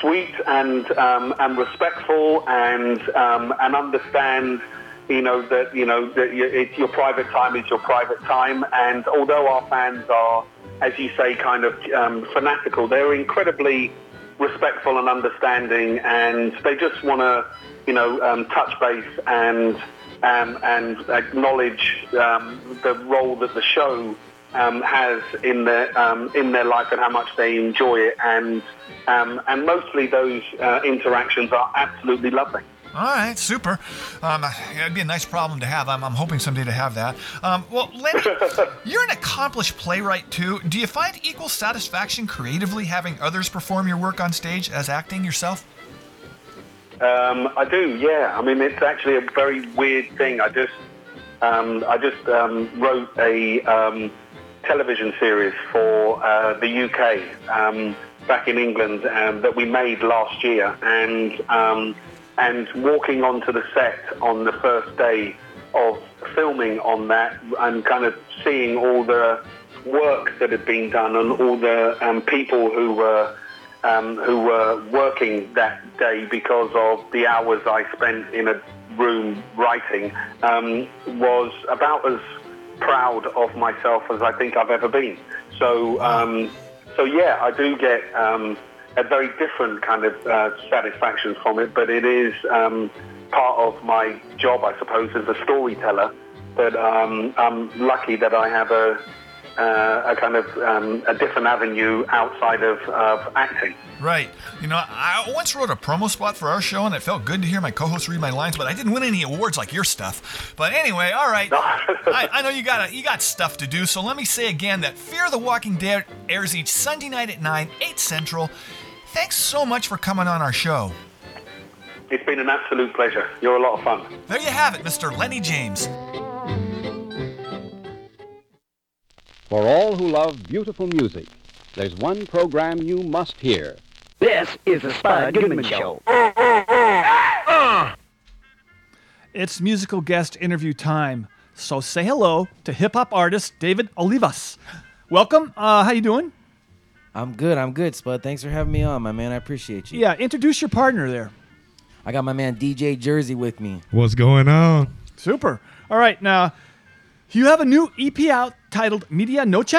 [SPEAKER 28] sweet and um, and respectful and um, and understand. You know that you know that it's your private time is your private time, and although our fans are, as you say, kind of um, fanatical, they're incredibly respectful and understanding, and they just want to, you know, um, touch base and um, and acknowledge um, the role that the show um, has in their um, in their life and how much they enjoy it, and um, and mostly those uh, interactions are absolutely lovely.
[SPEAKER 19] All right, super. Um, it'd be a nice problem to have. I'm, I'm hoping someday to have that. Um, well, Lennie, you're an accomplished playwright too. Do you find equal satisfaction creatively having others perform your work on stage as acting yourself?
[SPEAKER 28] Um, I do, yeah. I mean, it's actually a very weird thing. I just, um, I just um, wrote a um, television series for uh, the UK um, back in England um, that we made last year, and um, and walking onto the set on the first day of filming on that, and kind of seeing all the work that had been done and all the um, people who were um, who were working that day because of the hours I spent in a room writing um, was about as proud of myself as I think I've ever been. So, um, so yeah, I do get um, a very different kind of uh, satisfaction from it, but it is um, part of my job, I suppose, as a storyteller. That um, I'm lucky that I have a uh, a kind of um, a different avenue outside of, of acting.
[SPEAKER 19] Right. You know, I once wrote a promo spot for our show, and it felt good to hear my co-host read my lines, but I didn't win any awards like your stuff. But anyway, all right. I, I know you got you got stuff to do, so let me say again that Fear the Walking Dead airs each Sunday night at 9, 8 Central. Thanks so much for coming on our show.
[SPEAKER 28] It's been an absolute pleasure. You're a lot of fun.
[SPEAKER 19] There you have it, Mr. Lennie James.
[SPEAKER 29] For all who love beautiful music, there's one program you must hear.
[SPEAKER 23] This is the Spud Goodman Show.
[SPEAKER 3] It's musical guest interview time. So say hello to hip hop artist David Olivas. Welcome. Uh, how you doing?
[SPEAKER 30] I'm good. I'm good, Spud. Thanks for having me on, my man. I appreciate you.
[SPEAKER 3] Yeah, introduce your partner there.
[SPEAKER 30] I got my man DJ Jersey with me.
[SPEAKER 12] What's going on?
[SPEAKER 3] Super. All right, now you have a new EP out titled Media Noche,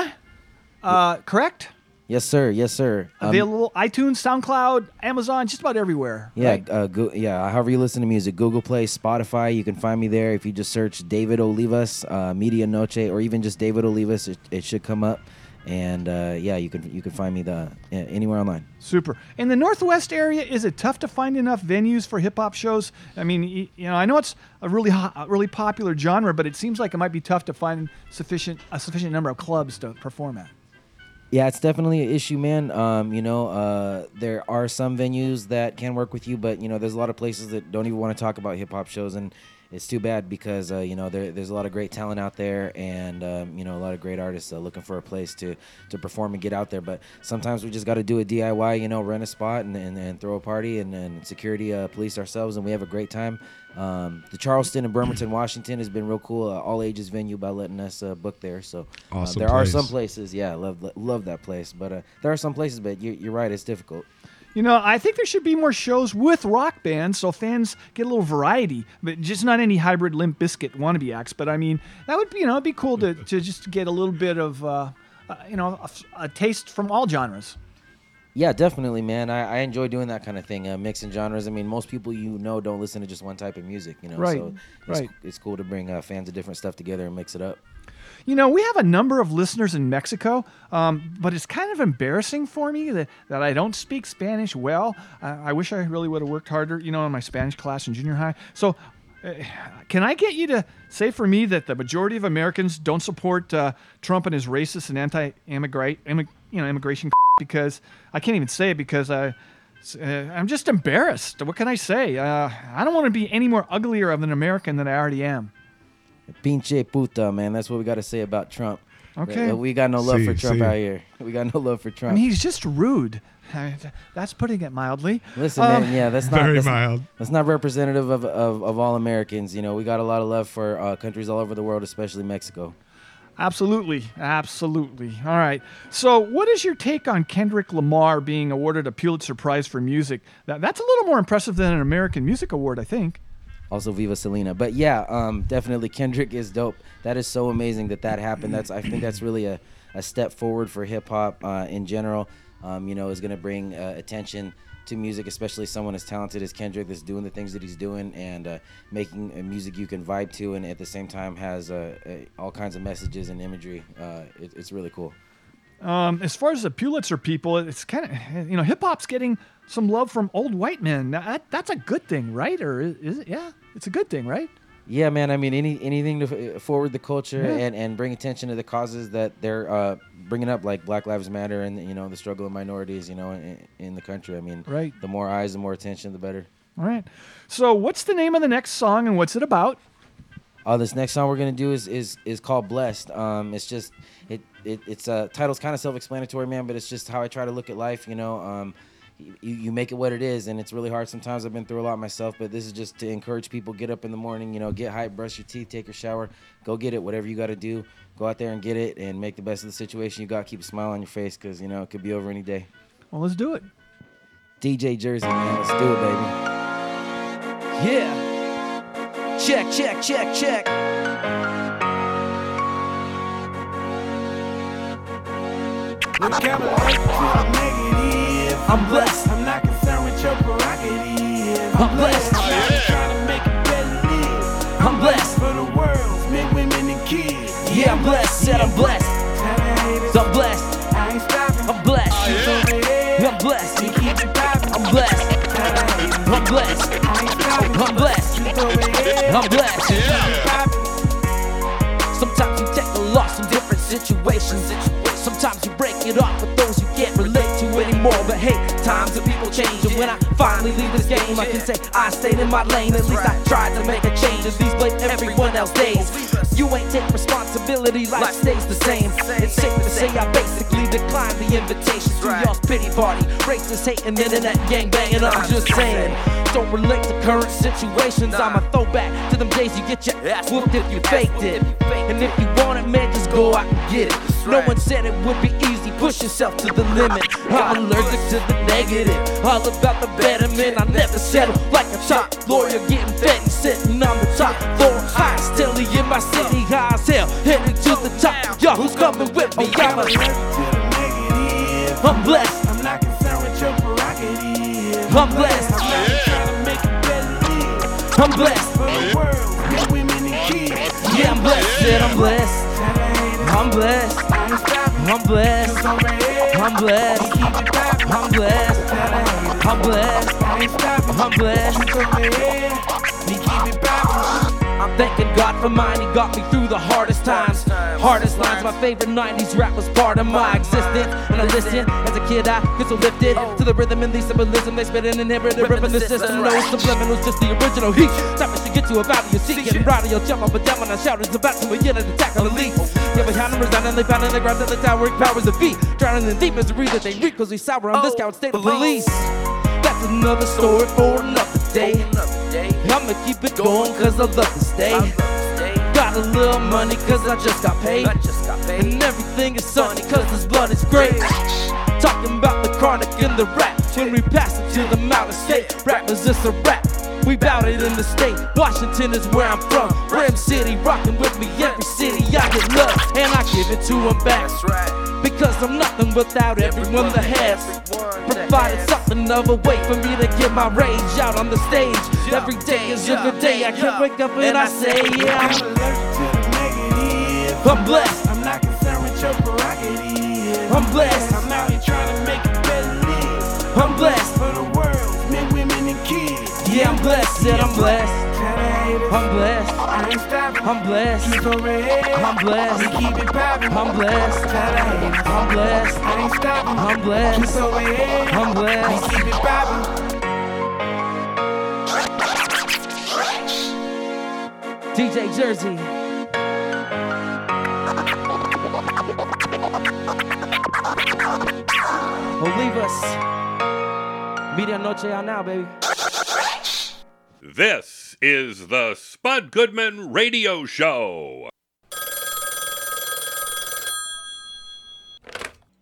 [SPEAKER 3] uh, correct?
[SPEAKER 30] Yes, sir. Yes, sir. Um,
[SPEAKER 3] Available iTunes, SoundCloud, Amazon, just about everywhere.
[SPEAKER 30] yeah,
[SPEAKER 3] right?
[SPEAKER 30] uh, go, yeah. However you listen to music, Google Play, Spotify, you can find me there. If you just search David Olivas, uh, Media Noche, or even just David Olivas, it, it should come up. And uh, yeah, you can you can find me the uh, anywhere online.
[SPEAKER 3] Super. In the Northwest area, is it tough to find enough venues for hip hop shows? I mean, you know, I know it's a really ho- a really popular genre, but it seems like it might be tough to find sufficient a sufficient number of clubs to perform at.
[SPEAKER 30] Yeah, it's definitely an issue, man. Um, you know, uh, there are some venues that can work with you, but you know, there's a lot of places that don't even want to talk about hip hop shows, and it's too bad because uh, you know there, there's a lot of great talent out there, and um, you know a lot of great artists uh, looking for a place to to perform and get out there. But sometimes we just got to do a DIY, you know, rent a spot and, and, and throw a party and, and security uh, police ourselves, and we have a great time. Um, the Charleston in Bremerton, Washington, has been real cool. Uh, all ages venue by letting us uh, book there. So uh,
[SPEAKER 12] Awesome
[SPEAKER 30] there are some places, yeah, love love that place. But uh, there are some places, but you, you're right, it's difficult.
[SPEAKER 3] You know, I think there should be more shows with rock bands so fans get a little variety, but just not any hybrid Limp Bizkit wannabe acts. But I mean, that would be, you know, it'd be cool to, to just get a little bit of, uh, uh, you know, a, a taste from all genres.
[SPEAKER 30] Yeah, definitely, man. I, I enjoy doing that kind of thing, uh, mixing genres. I mean, most people you know don't listen to just one type of music, you know.
[SPEAKER 3] Right,
[SPEAKER 30] So it's,
[SPEAKER 3] right.
[SPEAKER 30] it's cool to bring uh, fans of different stuff together and mix it up.
[SPEAKER 3] You know, we have a number of listeners in Mexico, um, but it's kind of embarrassing for me that, that I don't speak Spanish well. I, I wish I really would have worked harder, you know, in my Spanish class in junior high. So, uh, can I get you to say for me that the majority of Americans don't support uh, Trump and his racist and anti-immigrant, immig- you know, immigration because I can't even say it because I. Uh, I'm just embarrassed. What can I say? Uh, I don't want to be any more uglier of an American than I already am.
[SPEAKER 30] Pinche puta, man. That's what we got to say about Trump.
[SPEAKER 3] Okay.
[SPEAKER 30] Uh, we got no love
[SPEAKER 3] Sí,
[SPEAKER 30] for Trump
[SPEAKER 3] sí.
[SPEAKER 30] out here. We got no love for Trump.
[SPEAKER 3] I mean, he's just rude. That's putting it mildly.
[SPEAKER 30] Listen,
[SPEAKER 3] Um,
[SPEAKER 30] man. Yeah, that's not very that's, That's not representative of, of, of all Americans. You know, we got a lot of love for uh, countries all over the world, especially Mexico.
[SPEAKER 3] Absolutely, absolutely. All right. So, what is your take on Kendrick Lamar being awarded a Pulitzer Prize for music? That, that's a little more impressive than an American Music Award, I think.
[SPEAKER 30] Also, Viva Selena. But yeah, um, definitely Kendrick is dope. That is so amazing that that happened. That's I think that's really a, a step forward for hip hop uh, in general. Um, you know, is going to bring uh, attention to music, especially someone as talented as Kendrick that's doing the things that he's doing and uh, making uh, music you can vibe to, and at the same time has uh, uh, all kinds of messages and imagery. It, it's really cool.
[SPEAKER 3] Um, as far as the Pulitzer people, it's kind of, you know, hip hop's getting some love from old white men. Now, That, that's a good thing, right? Or is, is it? Yeah, it's a good thing, right?
[SPEAKER 30] Yeah, man. I mean, any anything to forward the culture
[SPEAKER 3] Yeah.
[SPEAKER 30] and, and bring attention to the causes that they're uh, bringing up, like Black Lives Matter and you know the struggle of minorities, you know, in, in the country. I mean,
[SPEAKER 3] Right.
[SPEAKER 30] The more eyes, the more attention, the better.
[SPEAKER 3] All right. So, what's the name of the next song and what's it about?
[SPEAKER 30] Uh, this next song we're gonna do is is is called "Blessed." Um, it's just it, it it's uh title's kind of self-explanatory, man, but it's just how I try to look at life. You know, um, you, you make it what it is, and it's really hard sometimes. I've been through a lot myself, but this is just to encourage people: get up in the morning, you know, get hype, brush your teeth, take a shower, go get it. Whatever you got to do, go out there and get it, and make the best of the situation you got. Keep a smile on your face, cause you know it could be over any day.
[SPEAKER 3] Well, let's do it.
[SPEAKER 30] DJ Jersey, man, let's do it, baby.
[SPEAKER 31] Yeah. Check, check, check, check. I'm blessed. I'm not concerned with your prerogative. I'm blessed. I'm not trying to make a better live. I'm blessed for the world, men, women, and kids. Yeah, I'm blessed. Said I'm blessed. I'm blessed. I ain't stopping. I'm blessed. I'm blessed. We keep it poppin'. I'm blessed. I'm blessed. I'm blessed. I'm blessed. Sometimes you take a loss in different situations. Sometimes you break it off with those you can't relate to anymore. But hey, times and people change. And when I finally leave this game, I can say I stayed in my lane. At least I tried to make a change. At least blame everyone else days. You ain't take responsibility, life stays the same. It's safe to say I basically declined the invitations to y'all's pity party. Racist hating, internet gang banging. I'm just saying, don't relate to current situations. I'm a throwback to them days you get your ass whooped if you faked it. And if you want it, man, just go out and get it. No one said it would be easy. Push yourself to the limit. I'm allergic to the negative. All about the betterment. I never settle like a top lawyer getting fed and sitting on the top floor. High still in my city, high as hell. Heading to the top. Y'all, who's coming with me? I'm, a, I'm blessed. I'm not concerned with your prerogative. I'm blessed. I'm not trying to make it better live. I'm blessed. For the world, men, women, and kids. Yeah, I'm blessed. Said I'm blessed. I'm blessed.
[SPEAKER 12] I'm blessed. I'm blessed. I'm blessed. I'm blessed. I'm blessed. I'm thanking God for mine, He got me through the hardest times. Hardest lines, my favorite 90s rap was part of my existence. And I listened, as a kid, I get so lifted to the rhythm and the symbolism they spit in and inherited rip in the system. No subliminal was just the original heat. Time to get you about your seat, getting rowdy, you'll jump up and down when I shout. It's about to begin an attack on the lead. Yeah, behind them resign and they found in the ground till the towering powers of feet. Drowning in deep misery that they reap because we sour on discount state of police. That's another story for another day. I'ma keep it going cause I love to stay. Got a little money cause I just got paid. And everything is sunny cause this blood is great. Talking about the chronic and the rap. When we pass it to the mountain state, rap is just a rap. We bout it in the state. Washington is where I'm from. Ram City, rocking with me every city. I get love and I give it to them back. Because I'm nothing without everyone that has provided of way for me to get my rage out on the stage. Every day is a good day. I can't wake up and I say, yeah, I'm, I'm blessed.
[SPEAKER 31] I'm not concerned with your prerogative.
[SPEAKER 12] I'm blessed.
[SPEAKER 31] I'm out here trying to make a better live.
[SPEAKER 12] I'm blessed.
[SPEAKER 31] For the world, men, women, and kids.
[SPEAKER 12] Yeah, I'm blessed. Said I'm blessed. I'm blessed.
[SPEAKER 31] I ain't stopping.
[SPEAKER 12] I'm blessed.
[SPEAKER 31] Keep over ahead.
[SPEAKER 12] I'm blessed.
[SPEAKER 31] We keep it popping.
[SPEAKER 12] I'm blessed. I'm blessed.
[SPEAKER 31] I ain't stopping.
[SPEAKER 12] I'm blessed.
[SPEAKER 31] Keep over ahead.
[SPEAKER 12] I'm blessed.
[SPEAKER 31] We keep it popping.
[SPEAKER 12] DJ Jersey. Olivas. Medianoche out now, baby.
[SPEAKER 20] This is the Spud Goodman Radio Show.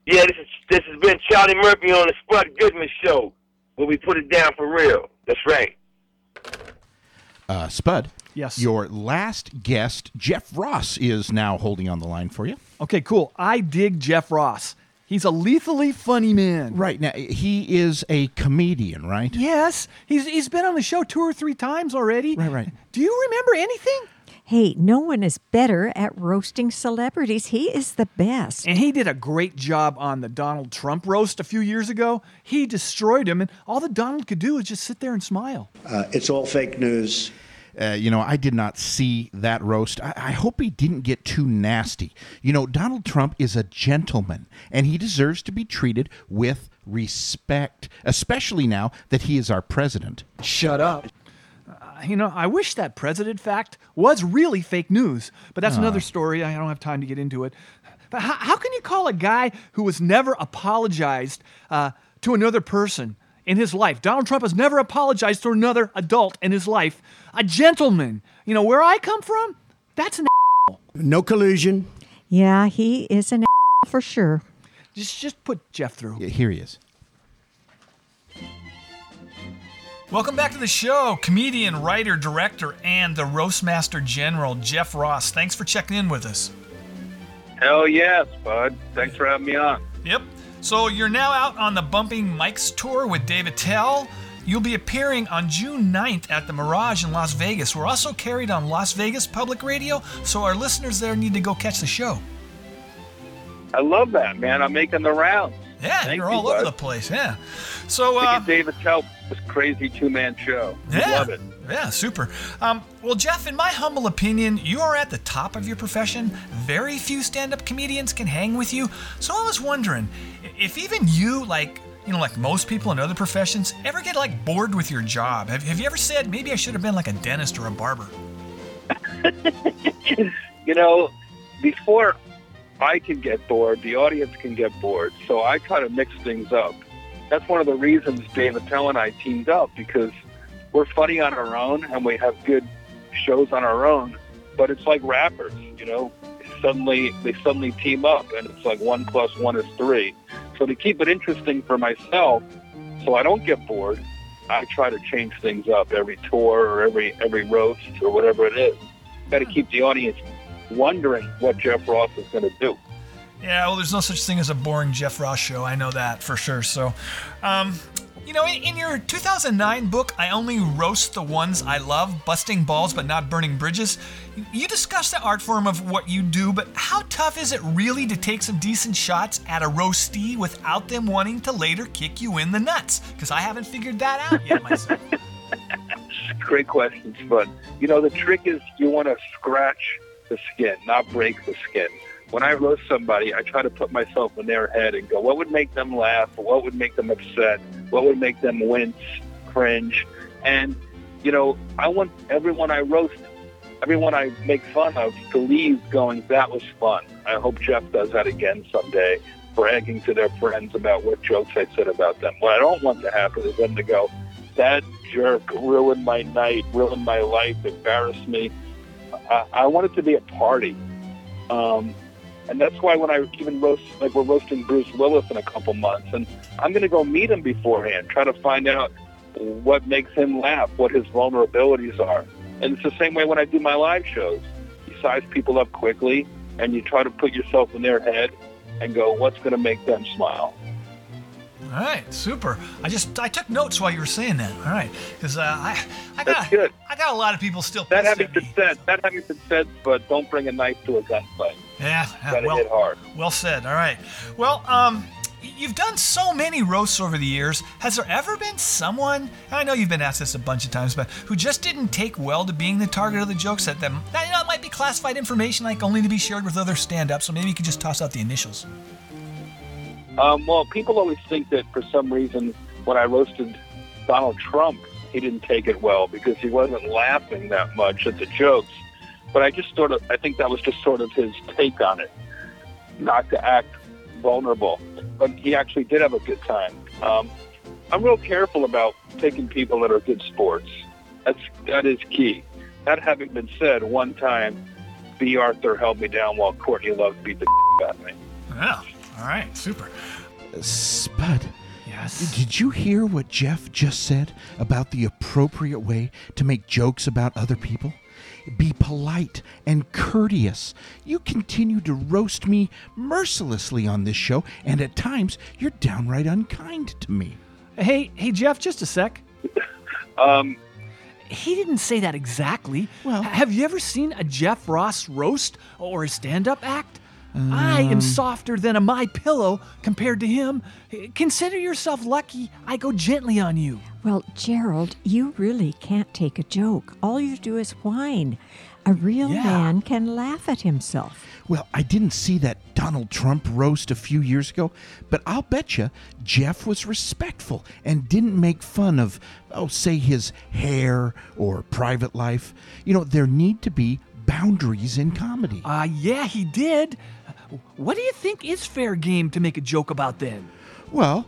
[SPEAKER 32] Yeah, this is this has been Charlie Murphy on the Spud Goodman Show, where we put it down for real. That's right.
[SPEAKER 6] Uh, Spud.
[SPEAKER 1] Yes.
[SPEAKER 6] Your last guest, Jeff Ross, is now holding on the line for you.
[SPEAKER 1] Okay, cool. I dig Jeff Ross. He's a lethally funny man.
[SPEAKER 6] Right now, he is a comedian, right?
[SPEAKER 1] Yes, he's he's been on the show two or three times already.
[SPEAKER 6] Right, right.
[SPEAKER 1] Do you remember anything?
[SPEAKER 5] Hey, no one is better at roasting celebrities. He is the best.
[SPEAKER 1] And he did a great job on the Donald Trump roast a few years ago. He destroyed him, and all that Donald could do was just sit there and smile.
[SPEAKER 27] Uh, it's all fake news.
[SPEAKER 6] Uh, you know, I did not see that roast. I, I hope he didn't get too nasty. You know, Donald Trump is a gentleman, and he deserves to be treated with respect, especially now that he is our president.
[SPEAKER 1] Shut up. Uh, you know, I wish that president fact was really fake news, but that's
[SPEAKER 6] Ah.
[SPEAKER 1] another story. I don't have time to get into it. But how, how can you call a guy who has never apologized uh, to another person in his life? Donald Trump has never apologized to another adult in his life. A gentleman. You know, where I come from, that's an
[SPEAKER 27] No collusion.
[SPEAKER 5] Yeah, he is an for sure.
[SPEAKER 1] Just, just put Jeff through.
[SPEAKER 6] Yeah, here he is.
[SPEAKER 3] Welcome back to the show, comedian, writer, director, and the Roastmaster General, Jeff Ross. Thanks for checking in with us.
[SPEAKER 33] Hell yes, bud. Thanks for having me on.
[SPEAKER 3] Yep. So you're now out on the Bumping Mics tour with Dave Attell. You'll be appearing on June 9th at the Mirage in Las Vegas. We're also carried on Las Vegas Public Radio, so our listeners there need to go catch the show.
[SPEAKER 33] I love that, man. I'm making the rounds.
[SPEAKER 3] Yeah,
[SPEAKER 33] Thank
[SPEAKER 3] you're
[SPEAKER 33] you,
[SPEAKER 3] all over
[SPEAKER 33] bud.
[SPEAKER 3] the place. Yeah. So, uh,
[SPEAKER 33] Dave Attell, this crazy two-man show. We
[SPEAKER 3] Yeah.
[SPEAKER 33] Love it.
[SPEAKER 3] Yeah, super. Um, well, Jeff, in my humble opinion, you are at the top of your profession. Very few stand up comedians can hang with you. So I was wondering if even you, like, you know, like most people in other professions, ever get like bored with your job. Have, have you ever said, maybe I should have been like a dentist or a barber?
[SPEAKER 33] You know, before I can get bored, the audience can get bored. So I kind of mix things up. That's one of the reasons Dave Attell and I teamed up because we're funny on our own and we have good shows on our own. But it's like rappers, you know. Suddenly they suddenly team up and it's like one plus one is three. So to keep it interesting for myself, so I don't get bored, I try to change things up every tour or every every roast or whatever it is. Got to keep the audience wondering what Jeff Ross is going to do.
[SPEAKER 3] Yeah, well, there's no such thing as a boring Jeff Ross show. I know that for sure. So, um, You know, in, in your 2009 book, I Only Roast the Ones I Love Busting Balls But Not Burning Bridges, you discuss the art form of what you do, but how tough is it really to take some decent shots at a roastee without them wanting to later kick you in the nuts? Because I haven't figured that out yet myself.
[SPEAKER 33] Great questions, but you know the trick is you want to scratch the skin, not break the skin. When I roast somebody, I try to put myself in their head and go, what would make them laugh? What would make them upset? What would make them wince, cringe? And you know, I want everyone I roast, everyone I make fun of, to leave going, that was fun. I hope Jeff does that again someday, bragging to their friends about what jokes I said about them. What I don't want to happen is them to go, that jerk ruined my night, ruined my life, embarrassed me. I, I want it to be a party. Um, and that's why when I even roast, like we're roasting Bruce Willis in a couple months, and I'm going to go meet him beforehand, try to find out what makes him laugh, what his vulnerabilities are. And it's the same way when I do my live shows. You size people up quickly, and you try to put yourself in their head and go, what's going to make them smile?
[SPEAKER 3] All right, super. I just I took notes while you were saying that. All right, because uh, I I got
[SPEAKER 33] good.
[SPEAKER 3] I got a lot of people still.
[SPEAKER 33] That having been said, that having been said, but don't bring a knife to a gunfight.
[SPEAKER 3] Yeah, well,
[SPEAKER 33] hit hard.
[SPEAKER 3] well said. All right. Well, um, you've done so many roasts over the years. Has there ever been someone? I know you've been asked this a bunch of times, but who just didn't take well to being the target of the jokes at them? Now, you know, it might be classified information, like only to be shared with other stand-ups. So maybe you could just toss out the initials.
[SPEAKER 33] Um, well, people always think that for some reason when I roasted Donald Trump, he didn't take it well because he wasn't laughing that much at the jokes. But I just sort of, I think that was just sort of his take on it, not to act vulnerable. But he actually did have a good time. Um, I'm real careful about taking people that are good sports. That's that is key. That having been said, one time, Bea Arthur held me down while Courtney Love beat the out of me.
[SPEAKER 3] Yeah. All right. Super.
[SPEAKER 6] Spud.
[SPEAKER 3] Yes.
[SPEAKER 6] Did you hear what Jeff just said about the appropriate way to make jokes about other people? Be polite and courteous. You continue to roast me mercilessly on this show, and at times you're downright unkind to me.
[SPEAKER 34] Hey, hey, Jeff, just a sec.
[SPEAKER 33] Um,
[SPEAKER 34] he didn't say that exactly. Well, have you ever seen a Jeff Ross roast or a stand-up act? I am
[SPEAKER 6] Um,
[SPEAKER 34] softer than a my pillow compared to him. Consider yourself lucky. I go gently on you.
[SPEAKER 5] Well, Gerald, you really can't take a joke. All you do is whine. A real
[SPEAKER 6] Yeah.
[SPEAKER 5] man can laugh at himself.
[SPEAKER 6] Well, I didn't see that Donald Trump roast a few years ago, but I'll bet you Jeff was respectful and didn't make fun of, oh, say his hair or private life. You know, there need to be boundaries in comedy.
[SPEAKER 34] Uh, yeah, he did. What do you think is fair game to make a joke about then?
[SPEAKER 6] Well,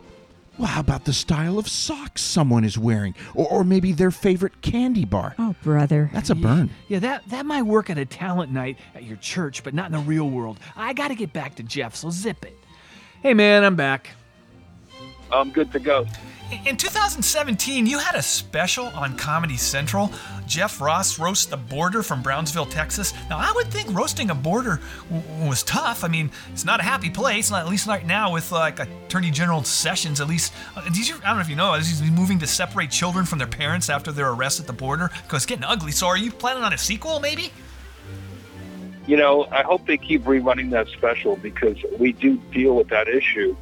[SPEAKER 6] well, how about the style of socks someone is wearing, or, or maybe their favorite candy bar?
[SPEAKER 5] Oh, brother.
[SPEAKER 6] That's a burn.
[SPEAKER 34] Yeah, that, that might work at a talent night at your church, but not in the real world. I gotta get back to Jeff, so zip it. Hey, man, I'm back.
[SPEAKER 33] I'm good to go.
[SPEAKER 3] In 2017, you had a special on Comedy Central. Jeff Ross roasts the border from Brownsville, Texas. Now, I would think roasting a border w- was tough. I mean, it's not a happy place, at least right now with like Attorney General Sessions. At least, uh, did you, I don't know if you know, he's moving to separate children from their parents after their arrest at the border because it's getting ugly. So, are you planning on a sequel, maybe?
[SPEAKER 33] You know, I hope they keep rerunning that special because we do deal with that issue.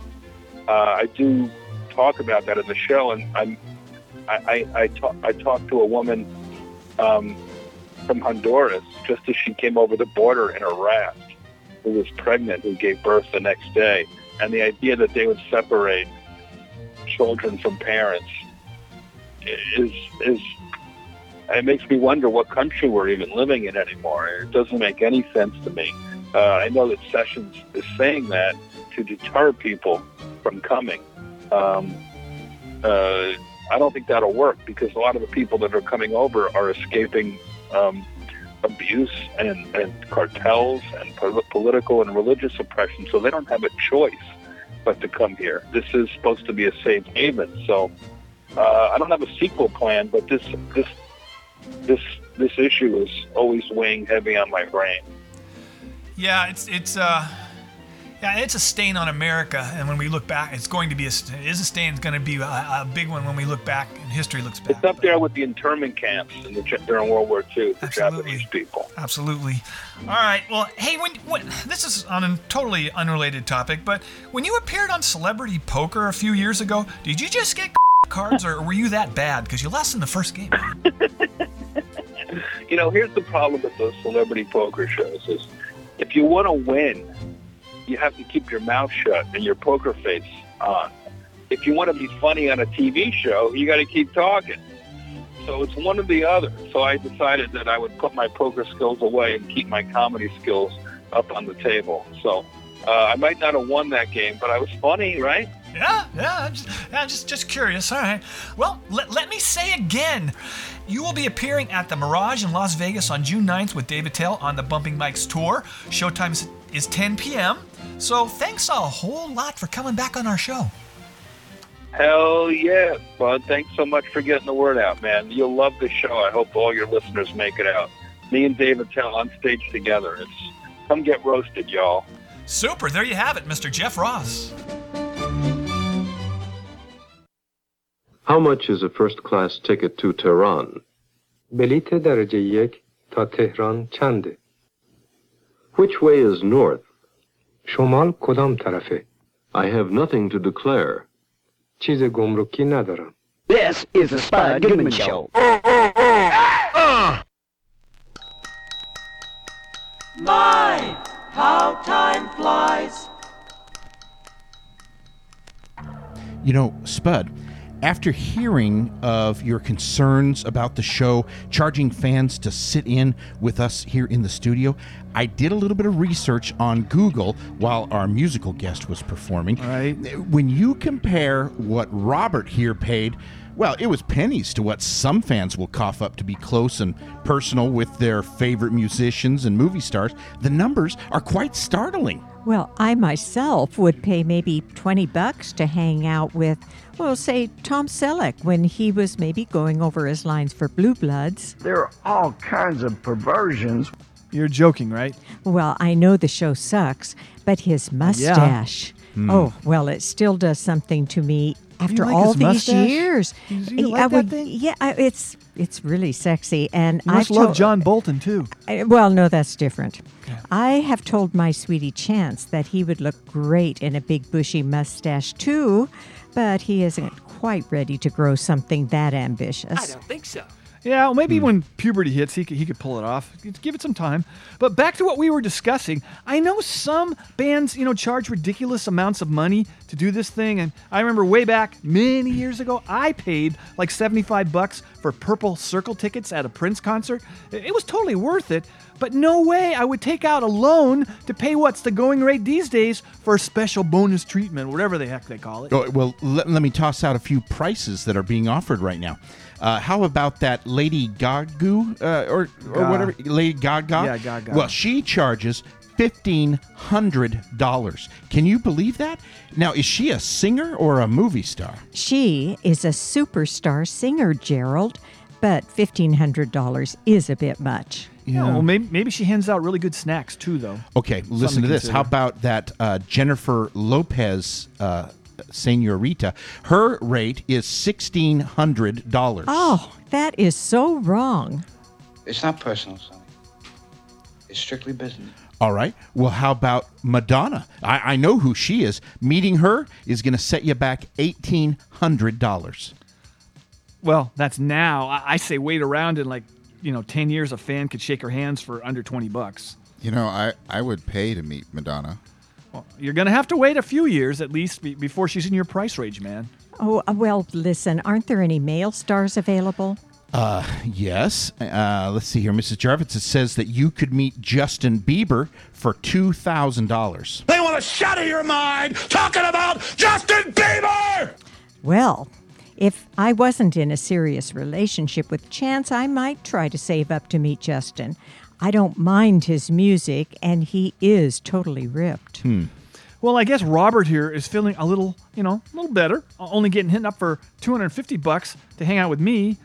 [SPEAKER 33] Uh, I do talk about that in the show, and I'm I I, I, talk, I talked to a woman um, from Honduras just as she came over the border in a raft, who was pregnant, who gave birth the next day, and the idea that they would separate children from parents is is it makes me wonder what country we're even living in anymore. It doesn't make any sense to me. Uh, I know that Sessions is saying that to deter people from coming. Um, uh, I don't think that'll work because a lot of the people that are coming over are escaping um, abuse and, and cartels and pol- political and religious oppression, so they don't have a choice but to come here. This is supposed to be a safe haven, so uh, I don't have a sequel plan, but this this this this issue is always weighing heavy on my brain.
[SPEAKER 3] Yeah, it's it's uh,
[SPEAKER 19] Yeah, it's a stain on America, and when we look back, it's going to be a it is a stain. It's going to be a, a big one when we look back and history looks back.
[SPEAKER 33] It's up there with the internment camps in the, during World War II for Japanese people.
[SPEAKER 19] Absolutely. All right. Well, hey, when, when this is on a totally unrelated topic, but when you appeared on Celebrity Poker a few years ago, did you just get cards, or were you that bad because you lost in the first game?
[SPEAKER 33] You know, here's the problem with those celebrity poker shows is if you want to win, you have to keep your mouth shut and your poker face on. If you want to be funny on a TV show, you got to keep talking. So it's one or the other. So I decided that I would put my poker skills away and keep my comedy skills up on the table. So uh, I might not have won that game, but I was funny, right?
[SPEAKER 19] Yeah, yeah, I'm just, yeah, just, just curious. All right. Well, let, let me say again, you will be appearing at the Mirage in Las Vegas on June 9th with Dave Attell on the Bumping Mics tour. Showtime is 10 p.m. So thanks a whole lot for coming back on our show.
[SPEAKER 33] Hell yeah, bud. Thanks so much for getting the word out, man. You'll love the show. I hope all your listeners make it out. Me and Dave Attell on stage together. It's come get roasted, y'all.
[SPEAKER 19] Super. There you have it, Mr. Jeff Ross.
[SPEAKER 35] How much is a first class ticket to Tehran?
[SPEAKER 36] بلیت درجه یک تا تهران
[SPEAKER 35] Which way is north?
[SPEAKER 36] شمال کدام طرفه؟
[SPEAKER 35] I have nothing to declare.
[SPEAKER 36] چیز گمرکی ندارم.
[SPEAKER 23] This is the Spud Goodman Show.
[SPEAKER 12] My, how time flies.
[SPEAKER 6] You know, Spud, after hearing of your concerns about the show, charging fans to sit in with us here in the studio, I did a little bit of research on Google while our musical guest was performing.
[SPEAKER 3] Right.
[SPEAKER 6] When you compare what Robert here paid, well, it was pennies to what some fans will cough up to be close and personal with their favorite musicians and movie stars. The numbers are quite startling.
[SPEAKER 5] Well, I myself would pay maybe 20 bucks to hang out with, well, say, Tom Selleck when he was maybe going over his lines for Blue Bloods.
[SPEAKER 27] There are all kinds of perversions.
[SPEAKER 3] You're joking, right?
[SPEAKER 5] Well, I know the show sucks, but his mustache.
[SPEAKER 3] Hmm.
[SPEAKER 5] Oh, well, it still does something to me after
[SPEAKER 3] like
[SPEAKER 5] all
[SPEAKER 3] his
[SPEAKER 5] these
[SPEAKER 3] mustache?
[SPEAKER 5] years.
[SPEAKER 3] You- you
[SPEAKER 5] I
[SPEAKER 3] like that
[SPEAKER 5] would-
[SPEAKER 3] thing?
[SPEAKER 5] Yeah, I- it's it's really sexy, and
[SPEAKER 3] You must
[SPEAKER 5] I've
[SPEAKER 3] love
[SPEAKER 5] told-
[SPEAKER 3] John Bolton too.
[SPEAKER 5] I- well, no, that's different. I have told my sweetie Chance that he would look great in a big bushy mustache too, but he isn't quite ready to grow something that ambitious.
[SPEAKER 12] I don't think so.
[SPEAKER 3] Yeah, well,
[SPEAKER 6] Hmm.
[SPEAKER 3] maybe when puberty hits, he could, he could pull it off. Give it some time. But back to what we were discussing. I know some bands, you know, charge ridiculous amounts of money to do this thing, and I remember way back many years ago, I paid like seventy-five bucks for Purple Circle tickets at a Prince concert. It it was totally worth it. But no way I would take out a loan to pay what's the going rate these days for a special bonus treatment, whatever the heck they call it.
[SPEAKER 6] Oh, well, let, let me toss out a few prices that are being offered right now. Uh, how about that Lady Gaga uh, or or
[SPEAKER 3] Ga-
[SPEAKER 6] whatever Lady Gaga?
[SPEAKER 3] Yeah, Gaga.
[SPEAKER 6] Well, she charges fifteen hundred dollars. Can you believe that? Now, is she a singer or a movie star?
[SPEAKER 5] She is a superstar singer, Gerald, but $1,500 is a bit much.
[SPEAKER 3] Yeah. well, maybe, maybe she hands out really good snacks too, though.
[SPEAKER 6] Okay, listen
[SPEAKER 3] Something
[SPEAKER 6] to
[SPEAKER 3] to
[SPEAKER 6] this. How about that uh, Jennifer Lopez uh, senorita? Her rate is sixteen hundred dollars.
[SPEAKER 5] Oh, that is so wrong.
[SPEAKER 37] It's not personal, Sonny. It's strictly business.
[SPEAKER 6] All right. Well, how about Madonna? I, I know who she is. Meeting her is going to set you back eighteen hundred dollars.
[SPEAKER 3] Well, that's now. I, I say wait around and like, you know, 10 years a fan could shake her hands for under 20 bucks.
[SPEAKER 9] You know, I, I would pay to meet Madonna.
[SPEAKER 3] Well, you're going to have to wait a few years at least be, before she's in your price range, man.
[SPEAKER 5] Oh, uh, well, listen, aren't there any male stars available?
[SPEAKER 6] Uh, yes. Uh, let's see here, Mrs. Jarvis. It says that you could meet Justin Bieber for two thousand dollars.
[SPEAKER 12] They want to shatter your mind talking about Justin Bieber!
[SPEAKER 5] Well, if I wasn't in a serious relationship with Chance, I might try to save up to meet Justin. I don't mind his music, and he is totally ripped.
[SPEAKER 6] Hmm.
[SPEAKER 3] Well, I guess Robert here is feeling a little, you know, a little better. Only getting hit up for 250 bucks to hang out with me.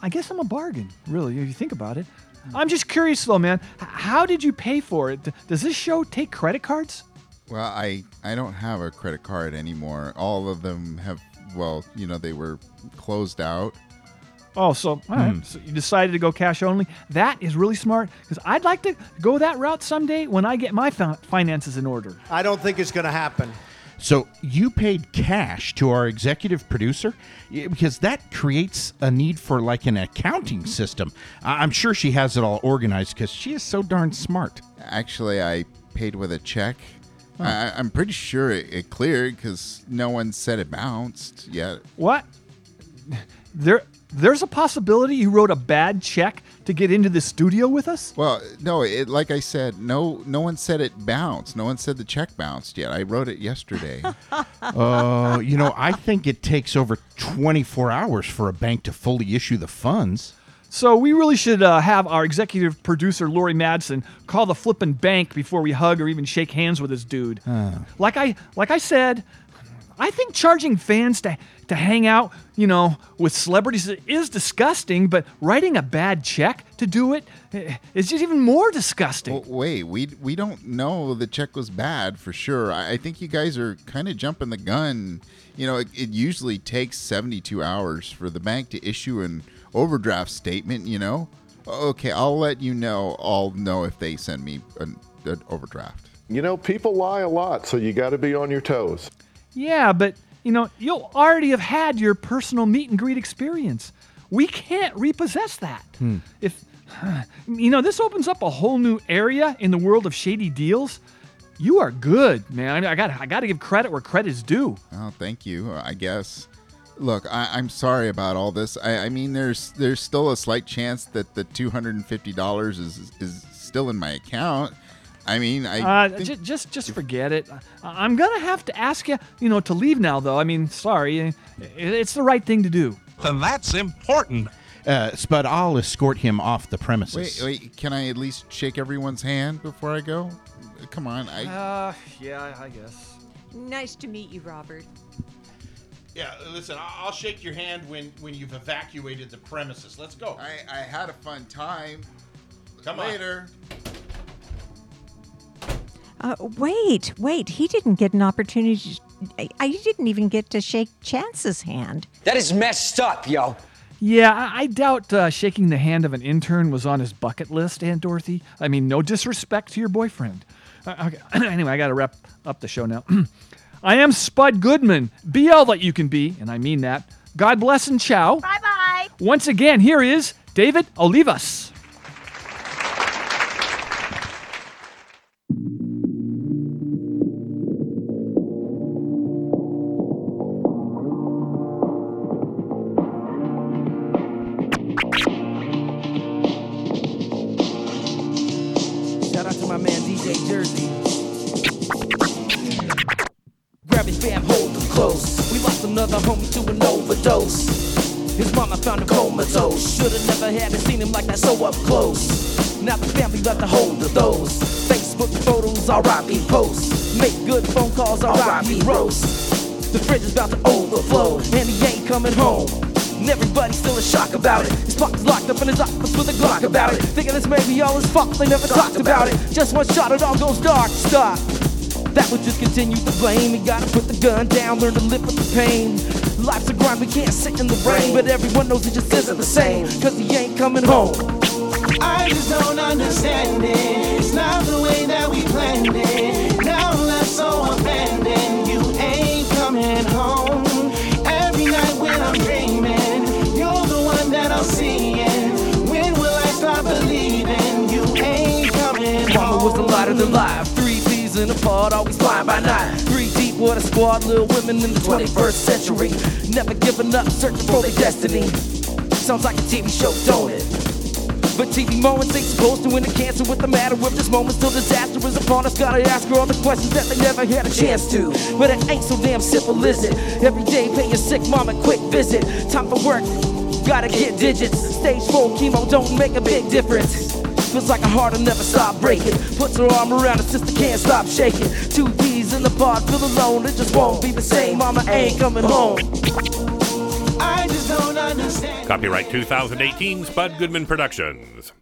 [SPEAKER 3] I guess I'm a bargain, really, if you think about it. I'm just curious though, man. How did you pay for it? Does this show take credit cards?
[SPEAKER 9] Well, I I don't have a credit card anymore. All of them have well, you know, they were closed out.
[SPEAKER 3] Oh, so, all right.
[SPEAKER 9] Hmm.
[SPEAKER 3] so you decided to go cash only. That is really smart because I'd like to go that route someday when I get my finances in order.
[SPEAKER 38] I don't think it's going to happen.
[SPEAKER 6] So you paid cash to our executive producer because that creates a need for like an accounting system. I- I'm sure she has it all organized because she is so darn smart.
[SPEAKER 9] Actually, I paid with a check.
[SPEAKER 6] Oh.
[SPEAKER 9] I, I'm pretty sure it, it cleared because no one said it bounced yet.
[SPEAKER 3] What? There, there's a possibility you wrote a bad check to get into the studio with us.
[SPEAKER 9] Well, no, it like I said, no, no one said it bounced. No one said the check bounced yet. I wrote it yesterday.
[SPEAKER 6] Uh, you know, I think it takes over 24 hours for a bank to fully issue the funds.
[SPEAKER 3] So we really should uh, have our executive producer Lori Madsen call the flippin' bank before we hug or even shake hands with this dude. Like I like I said, I think charging fans to to hang out, you know, with celebrities is disgusting, but writing a bad check to do it eh, just even more disgusting.
[SPEAKER 9] Well, wait, we we don't know the check was bad for sure. I, I think you guys are kind of jumping the gun. You know, it, it usually takes 72 hours for the bank to issue an overdraft statement. You know, okay, I'll let you know. I'll know if they send me an, an overdraft.
[SPEAKER 39] You know, people lie a lot, so you got to be on your toes.
[SPEAKER 3] Yeah, but you know, you'll already have had your personal meet and greet experience. We can't repossess that.
[SPEAKER 6] Hmm.
[SPEAKER 3] If you know, this opens up a whole new area in the world of shady deals. You are good, man. I got I got to give credit where credit is due.
[SPEAKER 9] Oh, thank you. I guess. Look, I, I'm sorry about all this. I, I mean, there's there's still a slight chance that the two hundred and fifty dollars is is still in my account. I mean, I
[SPEAKER 3] Uh,
[SPEAKER 9] think-
[SPEAKER 3] ju- just just forget it. I- I'm gonna have to ask you, you know, to leave now. Though, I mean, sorry, it's the right thing to do.
[SPEAKER 6] Then that's important. Uh, Spud, I'll escort him off the premises.
[SPEAKER 9] wait, wait. Can I at least shake everyone's hand before I go? Come on, I.
[SPEAKER 3] Uh, yeah, I guess.
[SPEAKER 5] Nice to meet you, Robert.
[SPEAKER 6] Yeah, listen, I- I'll shake your hand when, when you've evacuated the premises. Let's go.
[SPEAKER 9] I, I had a fun time.
[SPEAKER 6] Come on.
[SPEAKER 9] Later.
[SPEAKER 5] Uh, wait, wait. He didn't get an opportunity. I, I didn't even get to shake Chance's hand.
[SPEAKER 23] That is messed up, yo.
[SPEAKER 3] Yeah, I, I doubt uh, shaking the hand of an intern was on his bucket list, Aunt Dorothy. I mean, no disrespect to your boyfriend. Uh, okay. anyway, I got to wrap up the show now. I am Spud Goodman, Be all that you can be, and I mean that. God bless and ciao.
[SPEAKER 40] Bye bye.
[SPEAKER 3] Once again, here is David Olivas.
[SPEAKER 12] Found him comatose. Should've never had it, seen him like that so up close. Now the family left the hold of those. Facebook photos, RIP posts. Make good phone calls, RIP roast. The fridge is about to overflow, and he ain't coming home. And everybody's still in shock about it. His pocket's locked up in his office with a Glock about it. Thinking this may be all his fault, they never talked about it. Just one shot, it all goes dark. Stop. That would just continue the blame. You gotta put the gun down, learn to live with the pain. We can't sit in the rain. But everyone knows it just isn't the same. Cause he ain't coming home.
[SPEAKER 31] I just don't understand it. It's not the way that we planned it. Now I'm left so abandoned. You ain't coming home. Every night when I'm dreaming, you're the one that I'm seeing. When will I stop believing you ain't coming
[SPEAKER 12] Mama was a
[SPEAKER 31] home?
[SPEAKER 12] of the life. Three peas in a pod, always flying by night. Deep with a squad, little women in the 21st century. Never giving up, searching for their destiny. Sounds like a TV show, don't it? But TV moments ain't supposed to end the cancer with the matter with this moment still disaster is upon us. Gotta ask her all the questions that they never had a chance to. But it ain't so damn simple, is it? Every day pay your sick mom a quick visit. Time for work, gotta get digits. Stage 4 chemo don't make a big difference. Feels like a heart will never stop breaking. Puts her arm around her sister, can't stop shaking. Two D's in the pod, feel alone, it just won't be the same. Mama ain't coming home.
[SPEAKER 31] I just don't understand.
[SPEAKER 20] Copyright 2018 Spud Goodman Productions.